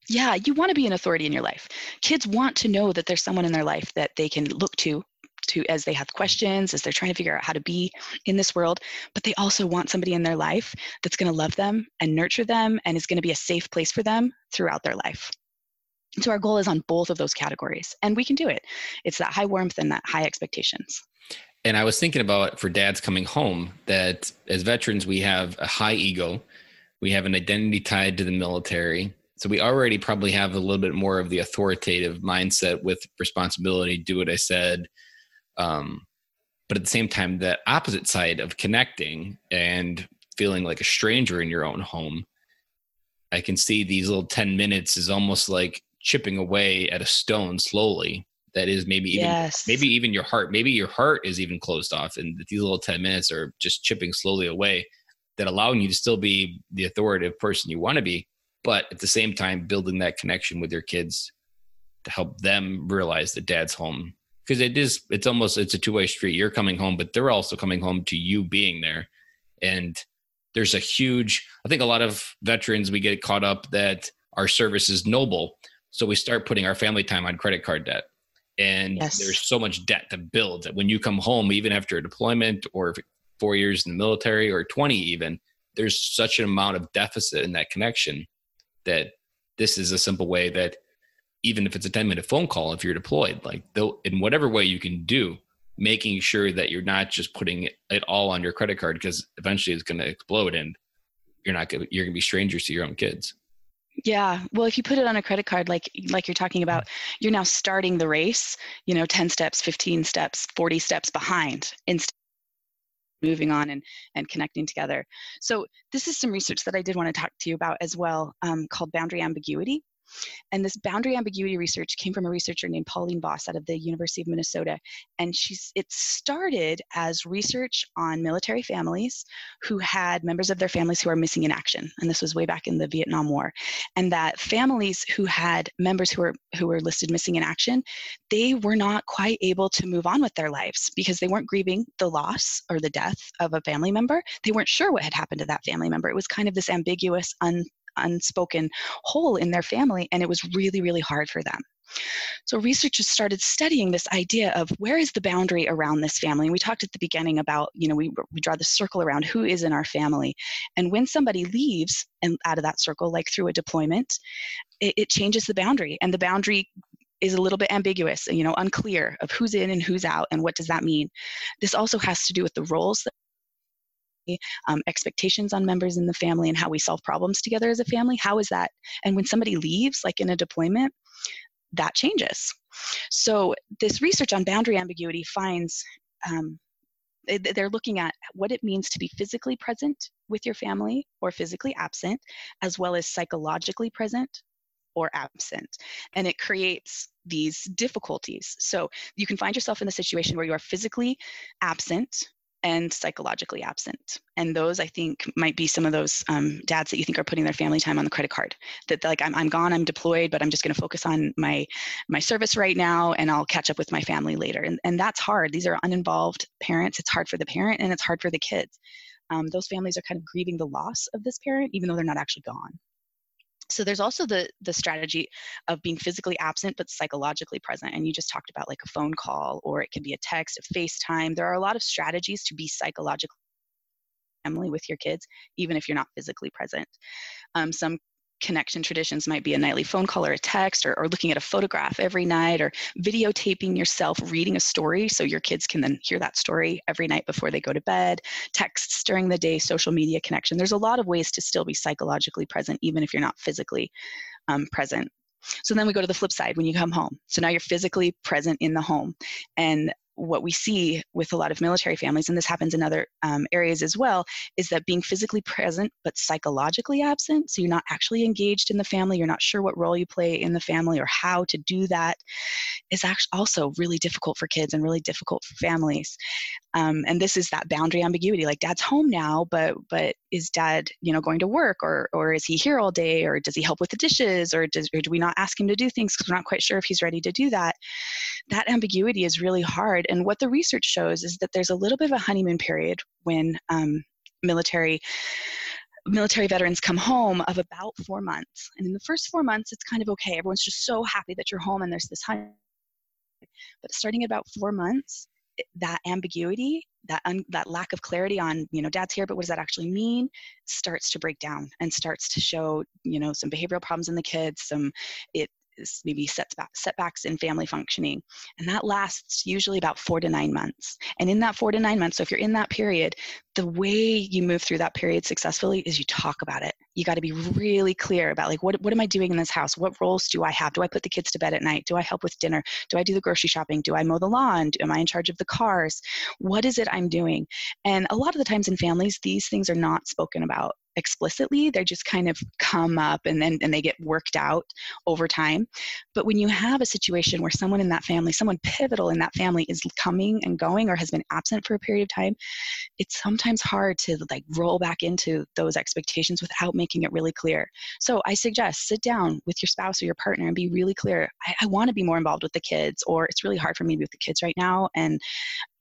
S4: Yeah, you want to be an authority in your life. Kids want to know that there's someone in their life that they can look to to as they have questions, as they're trying to figure out how to be in this world, but they also want somebody in their life that's going to love them and nurture them and is going to be a safe place for them throughout their life. So our goal is on both of those categories, and we can do it. It's that high warmth and that high expectations.
S1: And I was thinking about for dads coming home that as veterans, we have a high ego. We have an identity tied to the military. So we already probably have a little bit more of the authoritative mindset with responsibility, do what I said. Um, but at the same time, the opposite side of connecting and feeling like a stranger in your own home, I can see these little 10 minutes is almost like chipping away at a stone slowly that is maybe even yes. maybe even your heart maybe your heart is even closed off and these little 10 minutes are just chipping slowly away that allowing you to still be the authoritative person you want to be but at the same time building that connection with your kids to help them realize that dad's home. Because it is it's almost it's a two-way street. You're coming home but they're also coming home to you being there. And there's a huge i think a lot of veterans we get caught up that our service is noble so we start putting our family time on credit card debt and yes. there's so much debt to build that when you come home even after a deployment or four years in the military or 20 even there's such an amount of deficit in that connection that this is a simple way that even if it's a 10 minute phone call if you're deployed like in whatever way you can do making sure that you're not just putting it all on your credit card because eventually it's going to explode and you're not going you're going to be strangers to your own kids
S4: yeah. Well, if you put it on a credit card, like like you're talking about, you're now starting the race. You know, ten steps, fifteen steps, forty steps behind instead moving on and and connecting together. So this is some research that I did want to talk to you about as well, um, called boundary ambiguity. And this boundary ambiguity research came from a researcher named Pauline Boss out of the University of Minnesota. And she's it started as research on military families who had members of their families who are missing in action. And this was way back in the Vietnam War. And that families who had members who were who were listed missing in action, they were not quite able to move on with their lives because they weren't grieving the loss or the death of a family member. They weren't sure what had happened to that family member. It was kind of this ambiguous, un, unspoken hole in their family, and it was really, really hard for them. So researchers started studying this idea of where is the boundary around this family. And we talked at the beginning about, you know, we, we draw the circle around who is in our family. And when somebody leaves and out of that circle, like through a deployment, it, it changes the boundary. And the boundary is a little bit ambiguous, and you know, unclear of who's in and who's out and what does that mean. This also has to do with the roles that um, expectations on members in the family and how we solve problems together as a family. How is that? And when somebody leaves, like in a deployment, that changes. So, this research on boundary ambiguity finds um, they're looking at what it means to be physically present with your family or physically absent, as well as psychologically present or absent. And it creates these difficulties. So you can find yourself in a situation where you are physically absent and psychologically absent. And those, I think, might be some of those um, dads that you think are putting their family time on the credit card. That like, I'm, I'm gone, I'm deployed, but I'm just going to focus on my my service right now, and I'll catch up with my family later. And and that's hard. These are uninvolved parents. It's hard for the parent, and it's hard for the kids. Um, those families are kind of grieving the loss of this parent, even though they're not actually gone so there's also the the strategy of being physically absent but psychologically present and you just talked about like a phone call or it can be a text a facetime. There are a lot of strategies to be psychologically family with your kids even if you're not physically present. Um, some connection traditions might be a nightly phone call or a text or, or looking at a photograph every night or videotaping yourself reading a story so your kids can then hear that story every night before they go to bed texts during the day social media connection there's a lot of ways to still be psychologically present even if you're not physically um, present so then we go to the flip side when you come home. So now you're physically present in the home. And what we see with a lot of military families, and this happens in other um, areas as well, is that being physically present but psychologically absent, so you're not actually engaged in the family, you're not sure what role you play in the family or how to do that, is actually also really difficult for kids and really difficult for families. Um, and this is that boundary ambiguity, like dad's home now, but but is dad, you know, going to work or or is he here all day or does he help with the dishes or does or do we not ask him to do things because we're not quite sure if he's ready to do that? That ambiguity is really hard and what the research shows is that there's a little bit of a honeymoon period when um, military military veterans come home of about four months. And in the first four months, it's kind of okay. Everyone's just so happy that you're home and there's this honeymoon. But starting at about four months, that ambiguity, that un, that lack of clarity on, you know, dad's here, but what does that actually mean, starts to break down and starts to show, you know, some behavioral problems in the kids. Some it maybe setback, setbacks in family functioning. And that lasts usually about four to nine months. And in that four to nine months, so if you're in that period, the way you move through that period successfully is you talk about it. You got to be really clear about like, what, what am I doing in this house? What roles do I have? Do I put the kids to bed at night? Do I help with dinner? Do I do the grocery shopping? Do I mow the lawn? Am I in charge of the cars? What is it I'm doing? And a lot of the times in families, these things are not spoken about explicitly they just kind of come up and then and they get worked out over time but when you have a situation where someone in that family someone pivotal in that family is coming and going or has been absent for a period of time it's sometimes hard to like roll back into those expectations without making it really clear. So i suggest sit down with your spouse or your partner and be really clear i, I want to be more involved with the kids or it's really hard for me to be with the kids right now and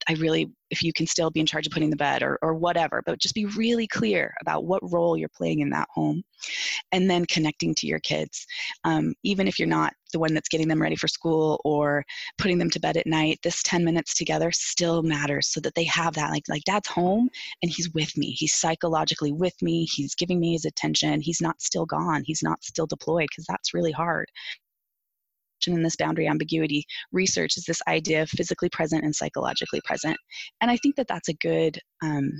S4: I really, if you can still be in charge of putting the bed or, or whatever, but just be really clear about what role you're playing in that home. And then connecting to your kids. Um, even if you're not the one that's getting them ready for school or putting them to bed at night, this 10 minutes together still matters so that they have that. Like, like dad's home and he's with me. He's psychologically with me. He's giving me his attention. He's not still gone. He's not still deployed because that's really hard in this boundary ambiguity research is this idea of physically present and psychologically present. And I think that that's a good um,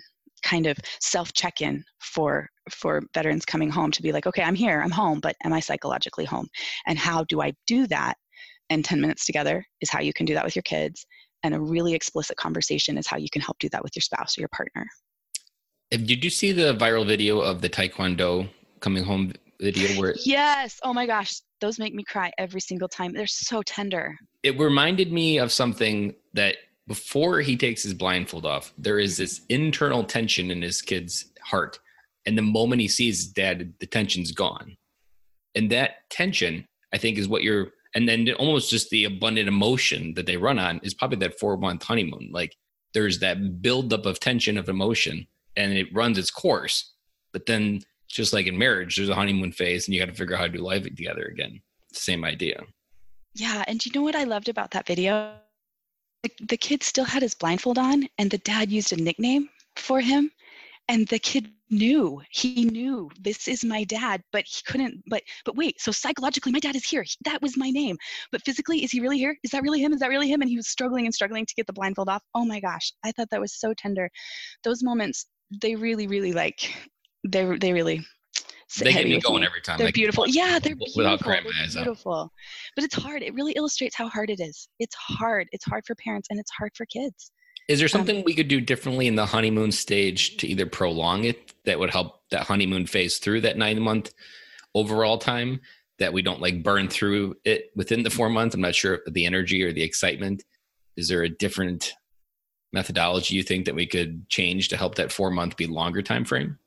S4: kind of self check-in for for veterans coming home to be like okay i'm here i'm home but am i psychologically home? And how do i do that and 10 minutes together is how you can do that with your kids. And a really explicit conversation is how you can help do that with your spouse or your partner.
S1: Did you see the viral video of the taekwondo coming home video where
S4: yes. Oh my gosh. Those make me cry every single time. They're so tender.
S1: It reminded me of something that before he takes his blindfold off there is this internal tension in his kid's heart. And the moment he sees his dad the tension's gone. And that tension i think is what you're and then almost just the abundant emotion that they run on is probably that four month honeymoon. Like there's that buildup of tension of emotion and it runs its course. But then just like in marriage, there's a honeymoon phase and you got to figure out how to do life together again. Same idea.
S4: Yeah. And you know what I loved about that video? The, the kid still had his blindfold on and the dad used a nickname for him. And the kid knew, he knew this is my dad, but he couldn't, but, but wait, so psychologically, my dad is here. That was my name. But physically, is he really here? Is that really him? Is that really him? And he was struggling and struggling to get the blindfold off. Oh my gosh. I thought that was so tender. Those moments, they really, really like they they really
S1: they get me going me. every time.
S4: They're like, beautiful. Yeah, they're beautiful. Without crying my eyes beautiful. Out. But it's hard. It really illustrates how hard it is. It's hard. It's hard for parents and it's hard for kids.
S1: Is there um, something um, we could do differently in the honeymoon stage to either prolong it that would help that honeymoon phase through that nine month overall time that we don't like burn through it within the four months? I'm not sure the energy or the excitement. Is there a different methodology you think that we could change to help that four month be longer time frame?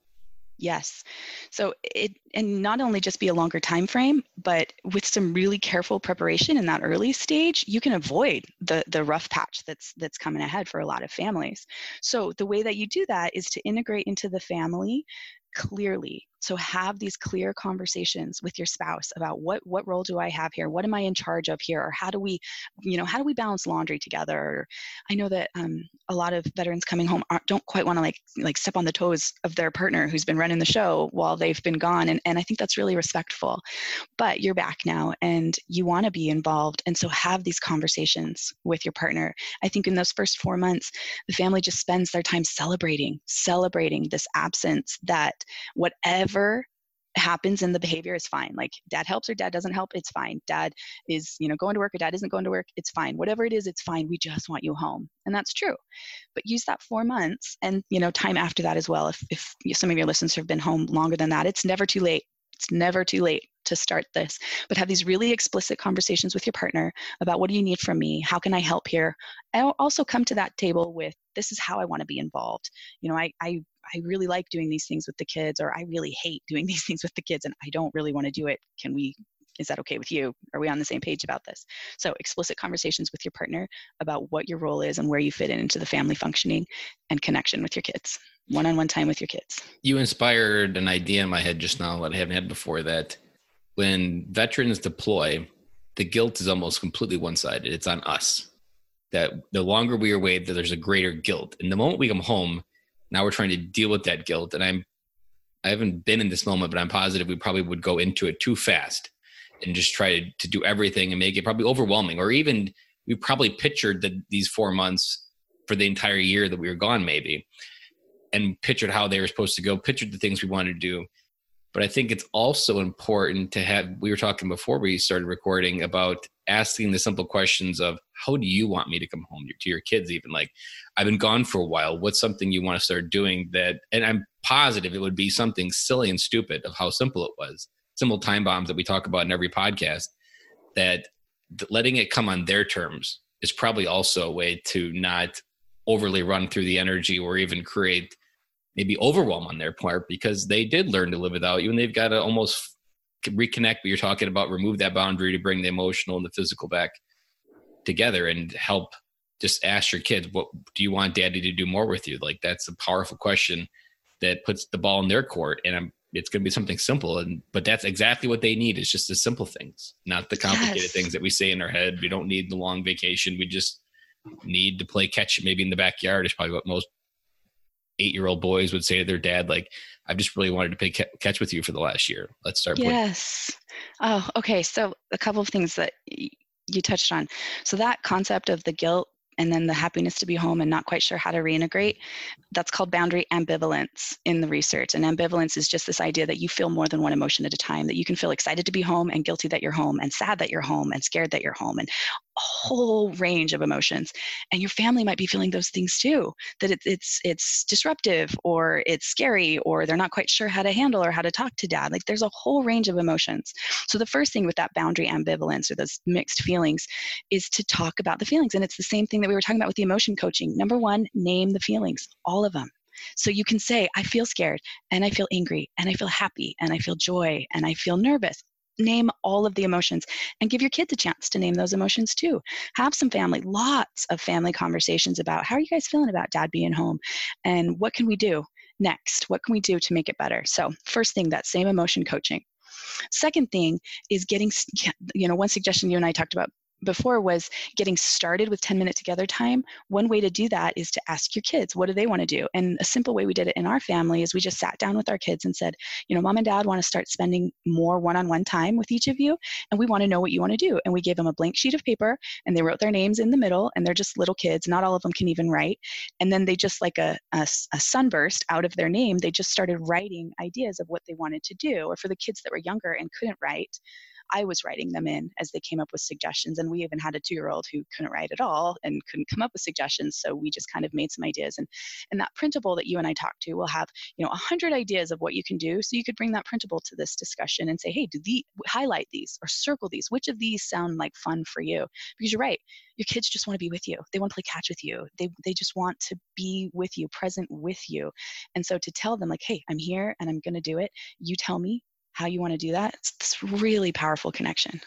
S4: Yes. So it and not only just be a longer time frame, but with some really careful preparation in that early stage, you can avoid the the rough patch that's that's coming ahead for a lot of families. So the way that you do that is to integrate into the family clearly so have these clear conversations with your spouse about what what role do i have here? What am i in charge of here? Or how do we you know how do we balance laundry together? Or i know that um, a lot of veterans coming home don't quite want to like like step on the toes of their partner who's been running the show while they've been gone and, and i think that's really respectful. But you're back now and you want to be involved and so have these conversations with your partner. I think in those first four months the family just spends their time celebrating celebrating this absence that whatever whatever happens in the behavior is fine. Like dad helps or dad doesn't help it's fine. Dad is you know going to work or dad isn't going to work it's fine. Whatever it is it's fine. We just want you home. And that's true. But use that four months and you know time after that as well. If, if some of your listeners have been home longer than that it's never too late. It's never too late to start this. But have these really explicit conversations with your partner about what do you need from me? How can i help here? And also come to that table with this is how i want to be involved. You know i i I really like doing these things with the kids, or I really hate doing these things with the kids and I don't really want to do it. Can we, is that okay with you? Are we on the same page about this? So, explicit conversations with your partner about what your role is and where you fit in into the family functioning and connection with your kids, one on one time with your kids.
S1: You inspired an idea in my head just now that I haven't had before that when veterans deploy, the guilt is almost completely one sided. It's on us. That the longer we are away, that there's a greater guilt. And the moment we come home, now we're trying to deal with that guilt and i'm i haven't been in this moment but i'm positive we probably would go into it too fast and just try to, to do everything and make it probably overwhelming or even we probably pictured that these four months for the entire year that we were gone maybe and pictured how they were supposed to go pictured the things we wanted to do. But i think it's also important to have we were talking before we started recording about asking the simple questions of how do you want me to come home to your kids even? Like i've been gone for a while. What's something you want to start doing that and i'm positive it would be something silly and stupid of how simple it was. Simple time bombs that we talk about in every podcast that letting it come on their terms is probably also a way to not overly run through the energy or even create maybe overwhelm on their part because they did learn to live without you and they've got to almost reconnect what you're talking about remove that boundary to bring the emotional and the physical back together and help just ask your kids what do you want daddy to do more with you? Like that's a powerful question that puts the ball in their court and i'm it's going to be something simple and but that's exactly what they need. It's just the simple things not the complicated yes. things that we say in our head. We don't need the long vacation. We just need to play catch maybe in the backyard is probably what most eight year old boys would say to their dad like i've just really wanted to play catch with you for the last year. Let's start
S4: yes. Playing. oh okay so a couple of things that you touched on so that concept of the guilt and then the happiness to be home and not quite sure how to reintegrate. That's called boundary ambivalence in the research. And ambivalence is just this idea that you feel more than one emotion at a time, that you can feel excited to be home and guilty that you're home and sad that you're home and scared that you're home and whole range of emotions and your family might be feeling those things too that it, it's it's disruptive or it's scary or they're not quite sure how to handle or how to talk to dad like there's a whole range of emotions. So the first thing with that boundary ambivalence or those mixed feelings is to talk about the feelings and it's the same thing that we were talking about with the emotion coaching. Number one name the feelings all of them so you can say, I feel scared and I feel angry and I feel happy and I feel joy and I feel nervous name all of the emotions and give your kids a chance to name those emotions too. Have some family, lots of family conversations about how are you guys feeling about dad being home and what can we do next? What can we do to make it better? So, first thing, that same emotion coaching. Second thing is getting, you know, one suggestion you and I talked about before was getting started with 10 minute together time. One way to do that is to ask your kids, what do they want to do? And a simple way we did it in our family is we just sat down with our kids and said, you know, mom and dad want to start spending more one on one time with each of you, and we want to know what you want to do. And we gave them a blank sheet of paper and they wrote their names in the middle, and they're just little kids. Not all of them can even write. And then they just like a, a, a sunburst out of their name, they just started writing ideas of what they wanted to do. Or for the kids that were younger and couldn't write, I was writing them in as they came up with suggestions. And we even had a two year old who couldn't write at all and couldn't come up with suggestions. So we just kind of made some ideas. And, and that printable that you and I talked to will have, you know, a hundred ideas of what you can do. So you could bring that printable to this discussion and say, hey, do the highlight these or circle these? Which of these sound like fun for you? Because you're right. Your kids just want to be with you. They want to play catch with you. They, they just want to be with you, present with you. And so to tell them like, hey, I'm here and I'm going to do it. You tell me how you want to do that. It's this really powerful connection.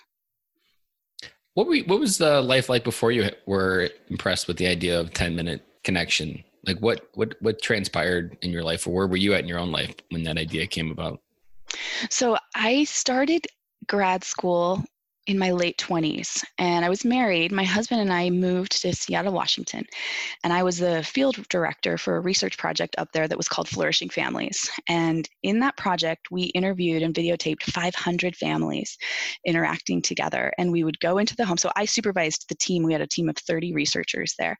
S1: What were you, what was the life like before you were impressed with the idea of 10 minute connection? Like what what what transpired in your life or where were you at in your own life when that idea came about?
S4: So I started grad school in my late 20s and I was married. My husband and I moved to Seattle, Washington, and I was the field director for a research project up there that was called Flourishing Families. And in that project, we interviewed and videotaped 500 families interacting together. And we would go into the home. So I supervised the team. We had a team of 30 researchers there.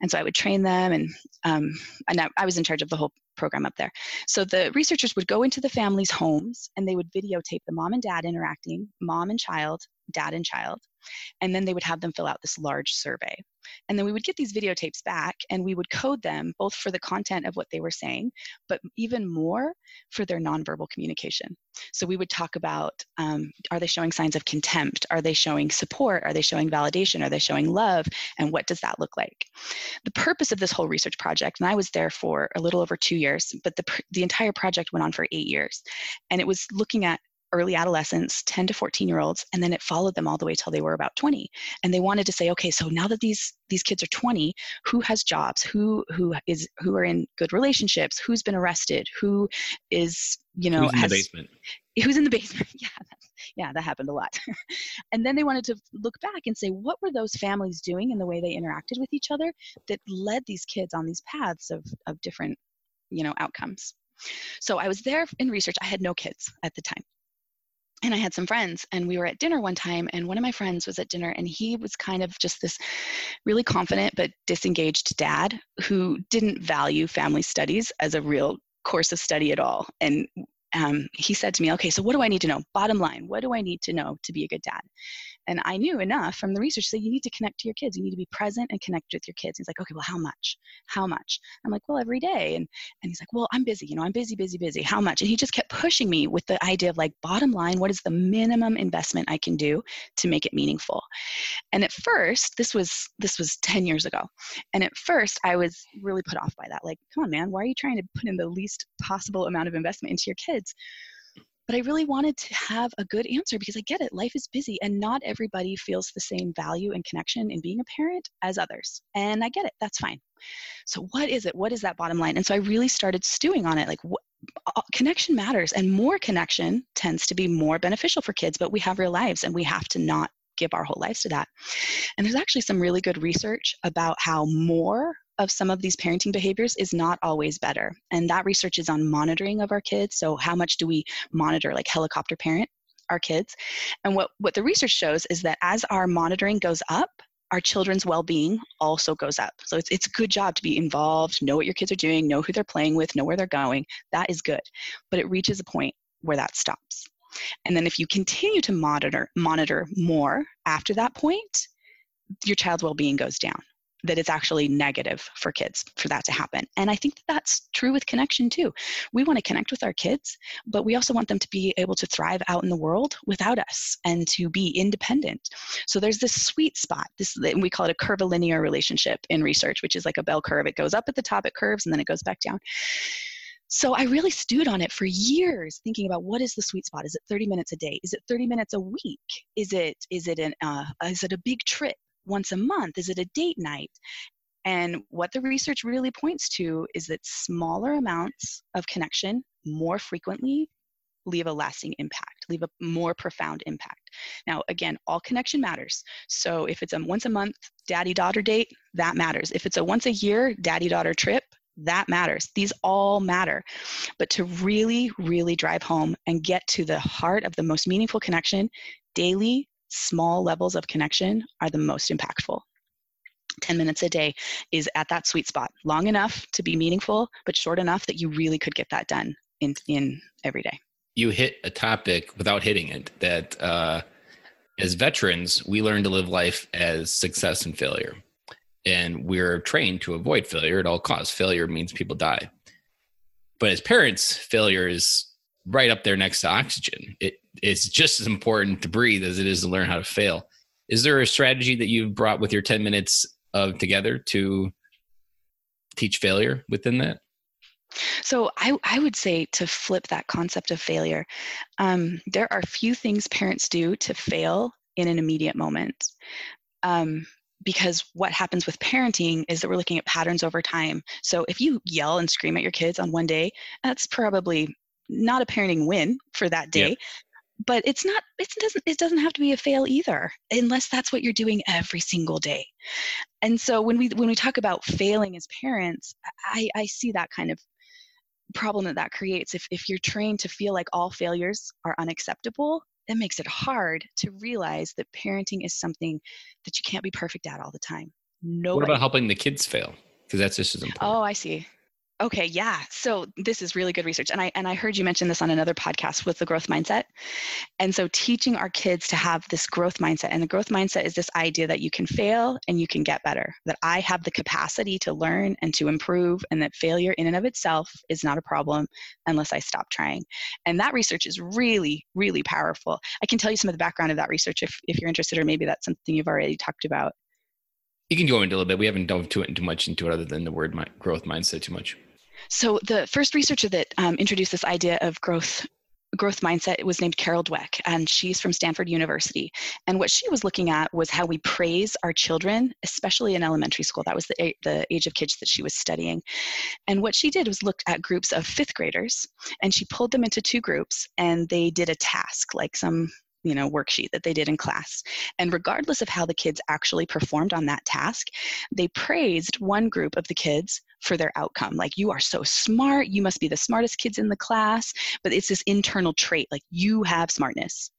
S4: And so I would train them, and, um, and I was in charge of the whole program up there. So the researchers would go into the families' homes and they would videotape the mom and dad interacting, mom and child, dad and child, and then they would have them fill out this large survey. And then we would get these videotapes back and we would code them both for the content of what they were saying, but even more for their nonverbal communication. So we would talk about um, are they showing signs of contempt? Are they showing support? Are they showing validation? Are they showing love? And what does that look like? The purpose of this whole research project, and I was there for a little over two years, but the, the entire project went on for eight years. And it was looking at early adolescents, 10 to 14 year olds, and then it followed them all the way till they were about 20. And they wanted to say, okay, so now that these these kids are 20, who has jobs? Who who is who are in good relationships? Who's been arrested? Who is you know
S1: who's in
S4: has,
S1: the basement?
S4: Who's in the basement? Yeah, yeah, that happened a lot. and then they wanted to look back and say, what were those families doing in the way they interacted with each other that led these kids on these paths of of different you know outcomes. So I was there in research. I had no kids at the time. And I had some friends, and we were at dinner one time, and one of my friends was at dinner, and he was kind of just this really confident but disengaged dad who didn't value family studies as a real course of study at all. And um, he said to me, Okay, so what do I need to know? Bottom line, what do I need to know to be a good dad? And I knew enough from the research that you need to connect to your kids. You need to be present and connect with your kids. He's like, okay, well, how much? How much? I'm like, well, every day. And, and he's like, well, I'm busy. You know, I'm busy, busy, busy. How much? And he just kept pushing me with the idea of like, bottom line, what is the minimum investment I can do to make it meaningful? And at first, this was this was 10 years ago. And at first, I was really put off by that. Like, come on, man, why are you trying to put in the least possible amount of investment into your kids? But I really wanted to have a good answer because I get it. Life is busy and not everybody feels the same value and connection in being a parent as others. And I get it. That's fine. So, what is it? What is that bottom line? And so I really started stewing on it. Like, uh, connection matters, and more connection tends to be more beneficial for kids, but we have real lives and we have to not give our whole lives to that. And there's actually some really good research about how more of some of these parenting behaviors is not always better. And that research is on monitoring of our kids. So, how much do we monitor, like helicopter parent, our kids? And what, what the research shows is that as our monitoring goes up, our children's well-being also goes up. So it's it's a good job to be involved, know what your kids are doing, know who they're playing with, know where they're going. That is good. But it reaches a point where that stops. And then if you continue to monitor monitor more after that point, your child's well-being goes down that it's actually negative for kids for that to happen. And I think that that's true with connection too. We want to connect with our kids, but we also want them to be able to thrive out in the world without us and to be independent. So there's this sweet spot. This we call it a curvilinear relationship in research, which is like a bell curve. It goes up at the top, it curves, and then it goes back down. So I really stewed on it for years, thinking about what is the sweet spot. Is it 30 minutes a day? Is it 30 minutes a week? Is it is it an uh, is it a big trip? once a month? Is it a date night? And what the research really points to is that smaller amounts of connection more frequently leave a lasting impact, leave a more profound impact. Now, again, all connection matters. So if it's a once a month daddy daughter date, that matters. If it's a once a year daddy daughter trip, that matters. These all matter. But to really, really drive home and get to the heart of the most meaningful connection, daily small levels of connection are the most impactful. 10 minutes a day is at that sweet spot, long enough to be meaningful, but short enough that you really could get that done in, in every day.
S3: You hit a topic without hitting it that uh, as veterans, we learn to live life as success and failure. And we're trained to avoid failure at all costs. Failure means people die. But as parents, failure is right up there next to oxygen. It it's just as important to breathe as it is to learn how to fail. Is there a strategy that you've brought with your 10 minutes of together to teach failure within that?
S4: So I, I would say to flip that concept of failure, um, there are few things parents do to fail in an immediate moment. Um, because what happens with parenting is that we're looking at patterns over time. So if you yell and scream at your kids on one day, that's probably not a parenting win for that day. Yeah but it's not it doesn't it doesn't have to be a fail either unless that's what you're doing every single day and so when we when we talk about failing as parents i i see that kind of problem that that creates if if you're trained to feel like all failures are unacceptable it makes it hard to realize that parenting is something that you can't be perfect at all the time.
S3: No what about helping the kids fail? Because that's just as oh, important.
S4: Oh i see Okay, yeah. So this is really good research. And I and I heard you mention this on another podcast with the growth mindset. And so teaching our kids to have this growth mindset and the growth mindset is this idea that you can fail and you can get better. That I have the capacity to learn and to improve and that failure in and of itself is not a problem unless I stop trying. And that research is really really powerful. I can tell you some of the background of that research if if you're interested or maybe that's something you've already talked about.
S3: You can go into a little bit. We haven't dove too, too much into it other than the word growth mindset too much.
S4: So the first researcher that um, introduced this idea of growth growth mindset was named Carol Dweck, and she's from Stanford University. And what she was looking at was how we praise our children, especially in elementary school. That was the, the age of kids that she was studying. And what she did was look at groups of fifth graders, and she pulled them into two groups, and they did a task, like some you know worksheet that they did in class and regardless of how the kids actually performed on that task they praised one group of the kids for their outcome. Like, you are so smart, you must be the smartest kids in the class, but it's this internal trait, like, you have smartness.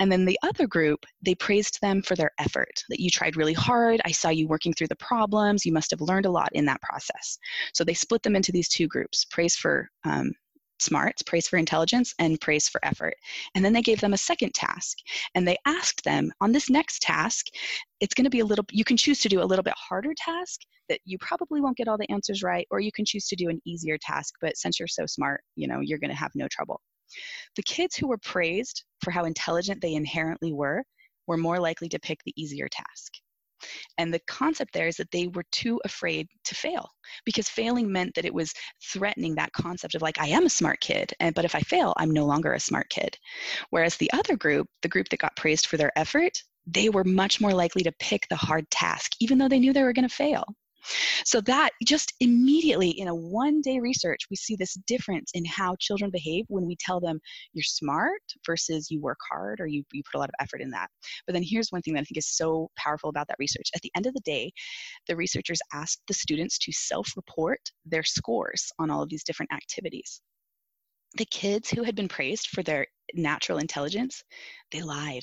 S4: And then the other group, they praised them for their effort, that you tried really hard. I saw you working through the problems. You must have learned a lot in that process. So they split them into these two groups praise for um, smarts, praise for intelligence, and praise for effort. And then they gave them a second task. And they asked them on this next task, it's going to be a little, you can choose to do a little bit harder task that you probably won't get all the answers right, or you can choose to do an easier task. But since you're so smart, you know, you're going to have no trouble. The kids who were praised for how intelligent they inherently were were more likely to pick the easier task. And the concept there is that they were too afraid to fail because failing meant that it was threatening that concept of like, I am a smart kid, and but if I fail, I'm no longer a smart kid. Whereas the other group, the group that got praised for their effort, they were much more likely to pick the hard task, even though they knew they were going to fail. So that just immediately in a one day research, we see this difference in how children behave when we tell them you're smart versus you work hard or you, you put a lot of effort in that. But then here's one thing that I think is so powerful about that research. At the end of the day, the researchers asked the students to self report their scores on all of these different activities. The kids who had been praised for their natural intelligence, they lied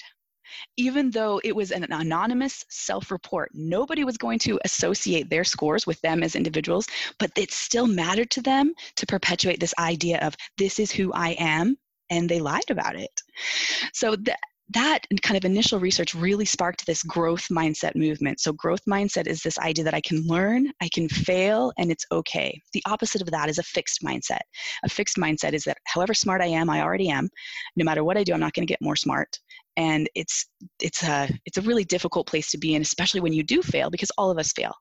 S4: even though it was an anonymous self report. Nobody was going to associate their scores with them as individuals, but it still mattered to them to perpetuate this idea of this is who I am, and they lied about it. So that that kind of initial research really sparked this growth mindset movement. So, growth mindset is this idea that I can learn, I can fail, and it's okay. The opposite of that is a fixed mindset. A fixed mindset is that however smart I am, I already am. No matter what I do, I'm not going to get more smart and it's it's a it's a really difficult place to be in especially when you do fail because all of us fail.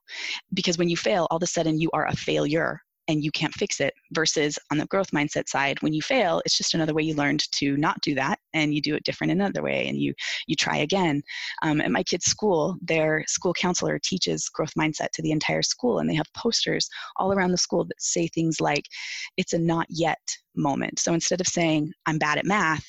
S4: Because when you fail all of a sudden you are a failure and you can't fix it versus on the growth mindset side when you fail it's just another way you learned to not do that and you do it different another way and you you try again. Um, at my kids school their school counselor teaches growth mindset to the entire school and they have posters all around the school that say things like it's a not yet moment. So instead of saying i'm bad at math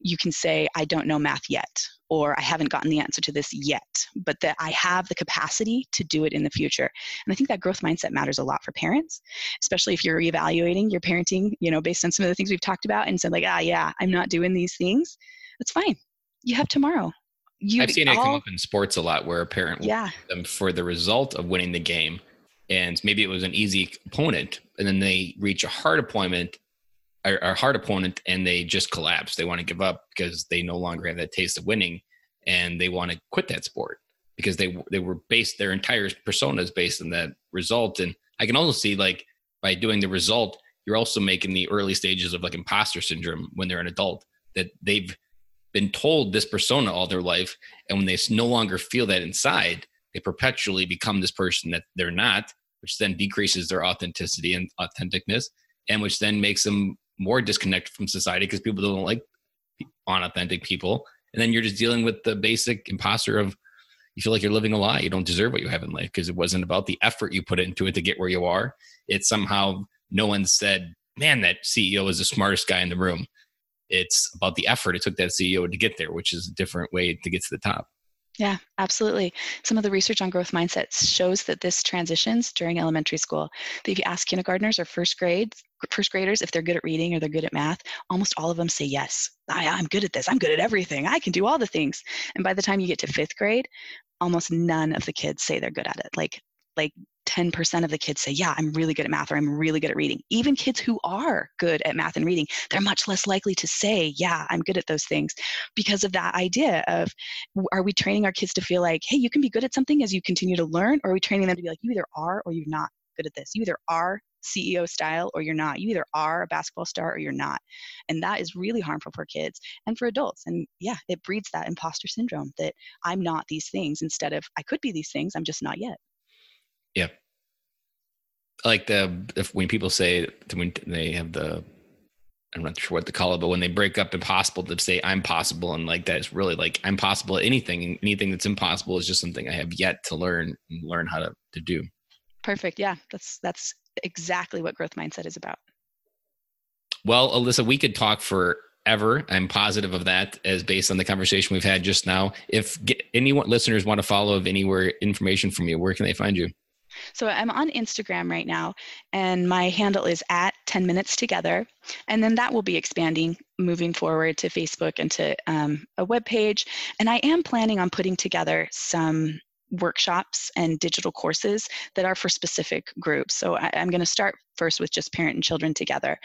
S4: you can say i don't know math yet or I haven't gotten the answer to this yet, but that I have the capacity to do it in the future. And I think that growth mindset matters a lot for parents, especially if you're reevaluating your parenting, you know, based on some of the things we've talked about and said like, ah, yeah, I'm not doing these things. That's fine. You have tomorrow. You,
S1: I've seen it come up in sports a lot where a parent will
S4: yeah.
S1: them for the result of winning the game. And maybe it was an easy opponent, and then they reach a hard appointment a hard opponent and they just collapse. They want to give up because they no longer have that taste of winning and they want to quit that sport because they they were based their entire persona is based on that result. And I can also see like by doing the result, you're also making the early stages of like imposter syndrome when they're an adult that they've been told this persona all their life, and when they no longer feel that inside, they perpetually become this person that they're not, which then decreases their authenticity and authenticness, and which then makes them more disconnected from society because people don't like unauthentic people. And then you're just dealing with the basic imposter of you feel like you're living a lie. You don't deserve what you have in life because it wasn't about the effort you put into it to get where you are. It's somehow no one said, man, that CEO is the smartest guy in the room. It's about the effort it took that CEO to get there, which is a different way to get to the top.
S4: Yeah, absolutely. Some of the research on growth mindsets shows that this transitions during elementary school. That If you ask kindergartners or first grades, first graders if they're good at reading or they're good at math, almost all of them say yes. I, I'm good at this. I'm good at everything. I can do all the things. And by the time you get to fifth grade, almost none of the kids say they're good at it. Like like 10% of the kids say, Yeah, I'm really good at math or I'm really good at reading. Even kids who are good at math and reading, they're much less likely to say, Yeah, I'm good at those things because of that idea of are we training our kids to feel like, Hey, you can be good at something as you continue to learn? Or are we training them to be like, You either are or you're not good at this? You either are CEO style or you're not. You either are a basketball star or you're not. And that is really harmful for kids and for adults. And yeah, it breeds that imposter syndrome that I'm not these things instead of I could be these things, I'm just not yet.
S1: Yeah. Like the if when people say when they have the I'm not sure what to call it, but when they break up impossible to say I'm possible and like that is really like I'm possible at anything and anything that's impossible is just something I have yet to learn and learn how to, to do.
S4: Perfect. Yeah. That's that's exactly what growth mindset is about.
S1: Well, Alisa, we could talk forever. I'm positive of that as based on the conversation we've had just now. If anyone listeners want to follow of anywhere information from you, where can they find you?
S4: So I'm on Instagram right now, and my handle is at 10 minutes together. And then that will be expanding moving forward to Facebook and to um, a web page. And I am planning on putting together some workshops and digital courses that are for specific groups. So I, am going to start first with just parent and children together.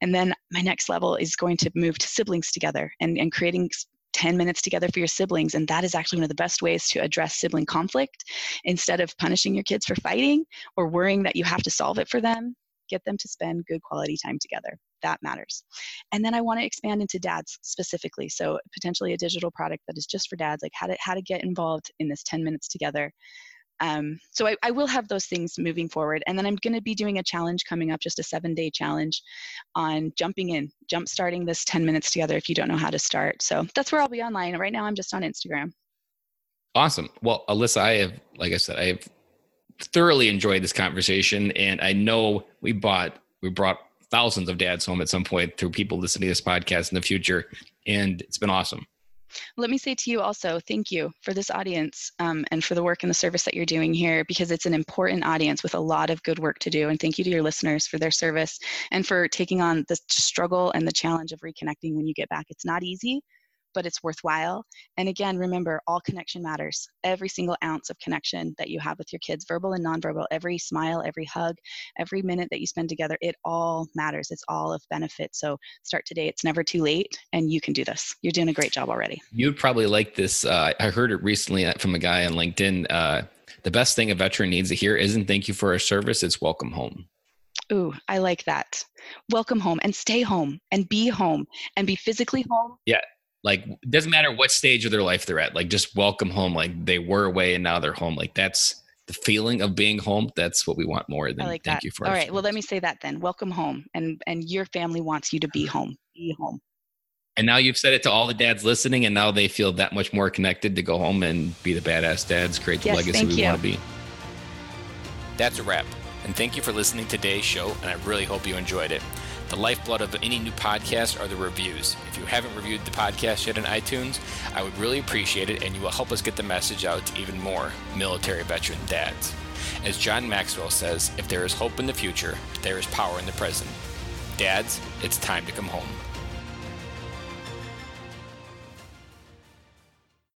S4: And then my next level is going to move to siblings together and, and creating 10 minutes together for your siblings. And that is actually one of the best ways to address sibling conflict. Instead of punishing your kids for fighting or worrying that you have to solve it for them, get them to spend good quality time together. That matters. And then I want to expand into dads specifically. So potentially a digital product that is just for dads, like how to how to get involved in this 10 minutes together. Um, so I, I, will have those things moving forward. And then I'm going to be doing a challenge coming up, just a seven day challenge on jumping in, jump starting this 10 minutes together if you don't know how to start. So that's where I'll be online. Right now I'm just on Instagram.
S1: Awesome. Well, Alisa, I have, like I said, I have thoroughly enjoyed this conversation, and I know we bought we brought thousands of dads home at some point through people listening to this podcast in the future, and it's been awesome.
S4: Let me say to you also, thank you for this audience um, and for the work and the service that you're doing here because it's an important audience with a lot of good work to do. And thank you to your listeners for their service and for taking on the struggle and the challenge of reconnecting when you get back. It's not easy, but it's worthwhile. And again, remember, all connection matters. Every single ounce of connection that you have with your kids, verbal and nonverbal, every smile, every hug, every minute that you spend together, it all matters. It's all of benefit. So start today. It's never too late, and you can do this. You're doing a great job already.
S1: You'd probably like this. Uh, I heard it recently from a guy on LinkedIn. Uh, the best thing a veteran needs to hear isn't thank you for our service, it's welcome home.
S4: Ooh, I like that. Welcome home and stay home and be home and be physically home.
S1: Yeah like it doesn't matter what stage of their life they're at like just welcome home like they were away and now they're home. Like that's the feeling of being home. That's what we want more than I like thank that. you for
S4: all right well let me say that then. Welcome home and and your family wants you to be home. Be home.
S1: And now you've said it to all the dads listening and now they feel that much more connected to go home and be the badass dads create the yes, legacy we you. want to be.
S3: That's a wrap. And thank you for listening to today's show and i really hope you enjoyed it the lifeblood of any new podcast are the reviews. If you haven't reviewed the podcast yet on iTunes, I would really appreciate it, and you will help us get the message out to even more military veteran dads. As John Maxwell says, if there is hope in the future, there is power in the present. Dads, it's time to come home.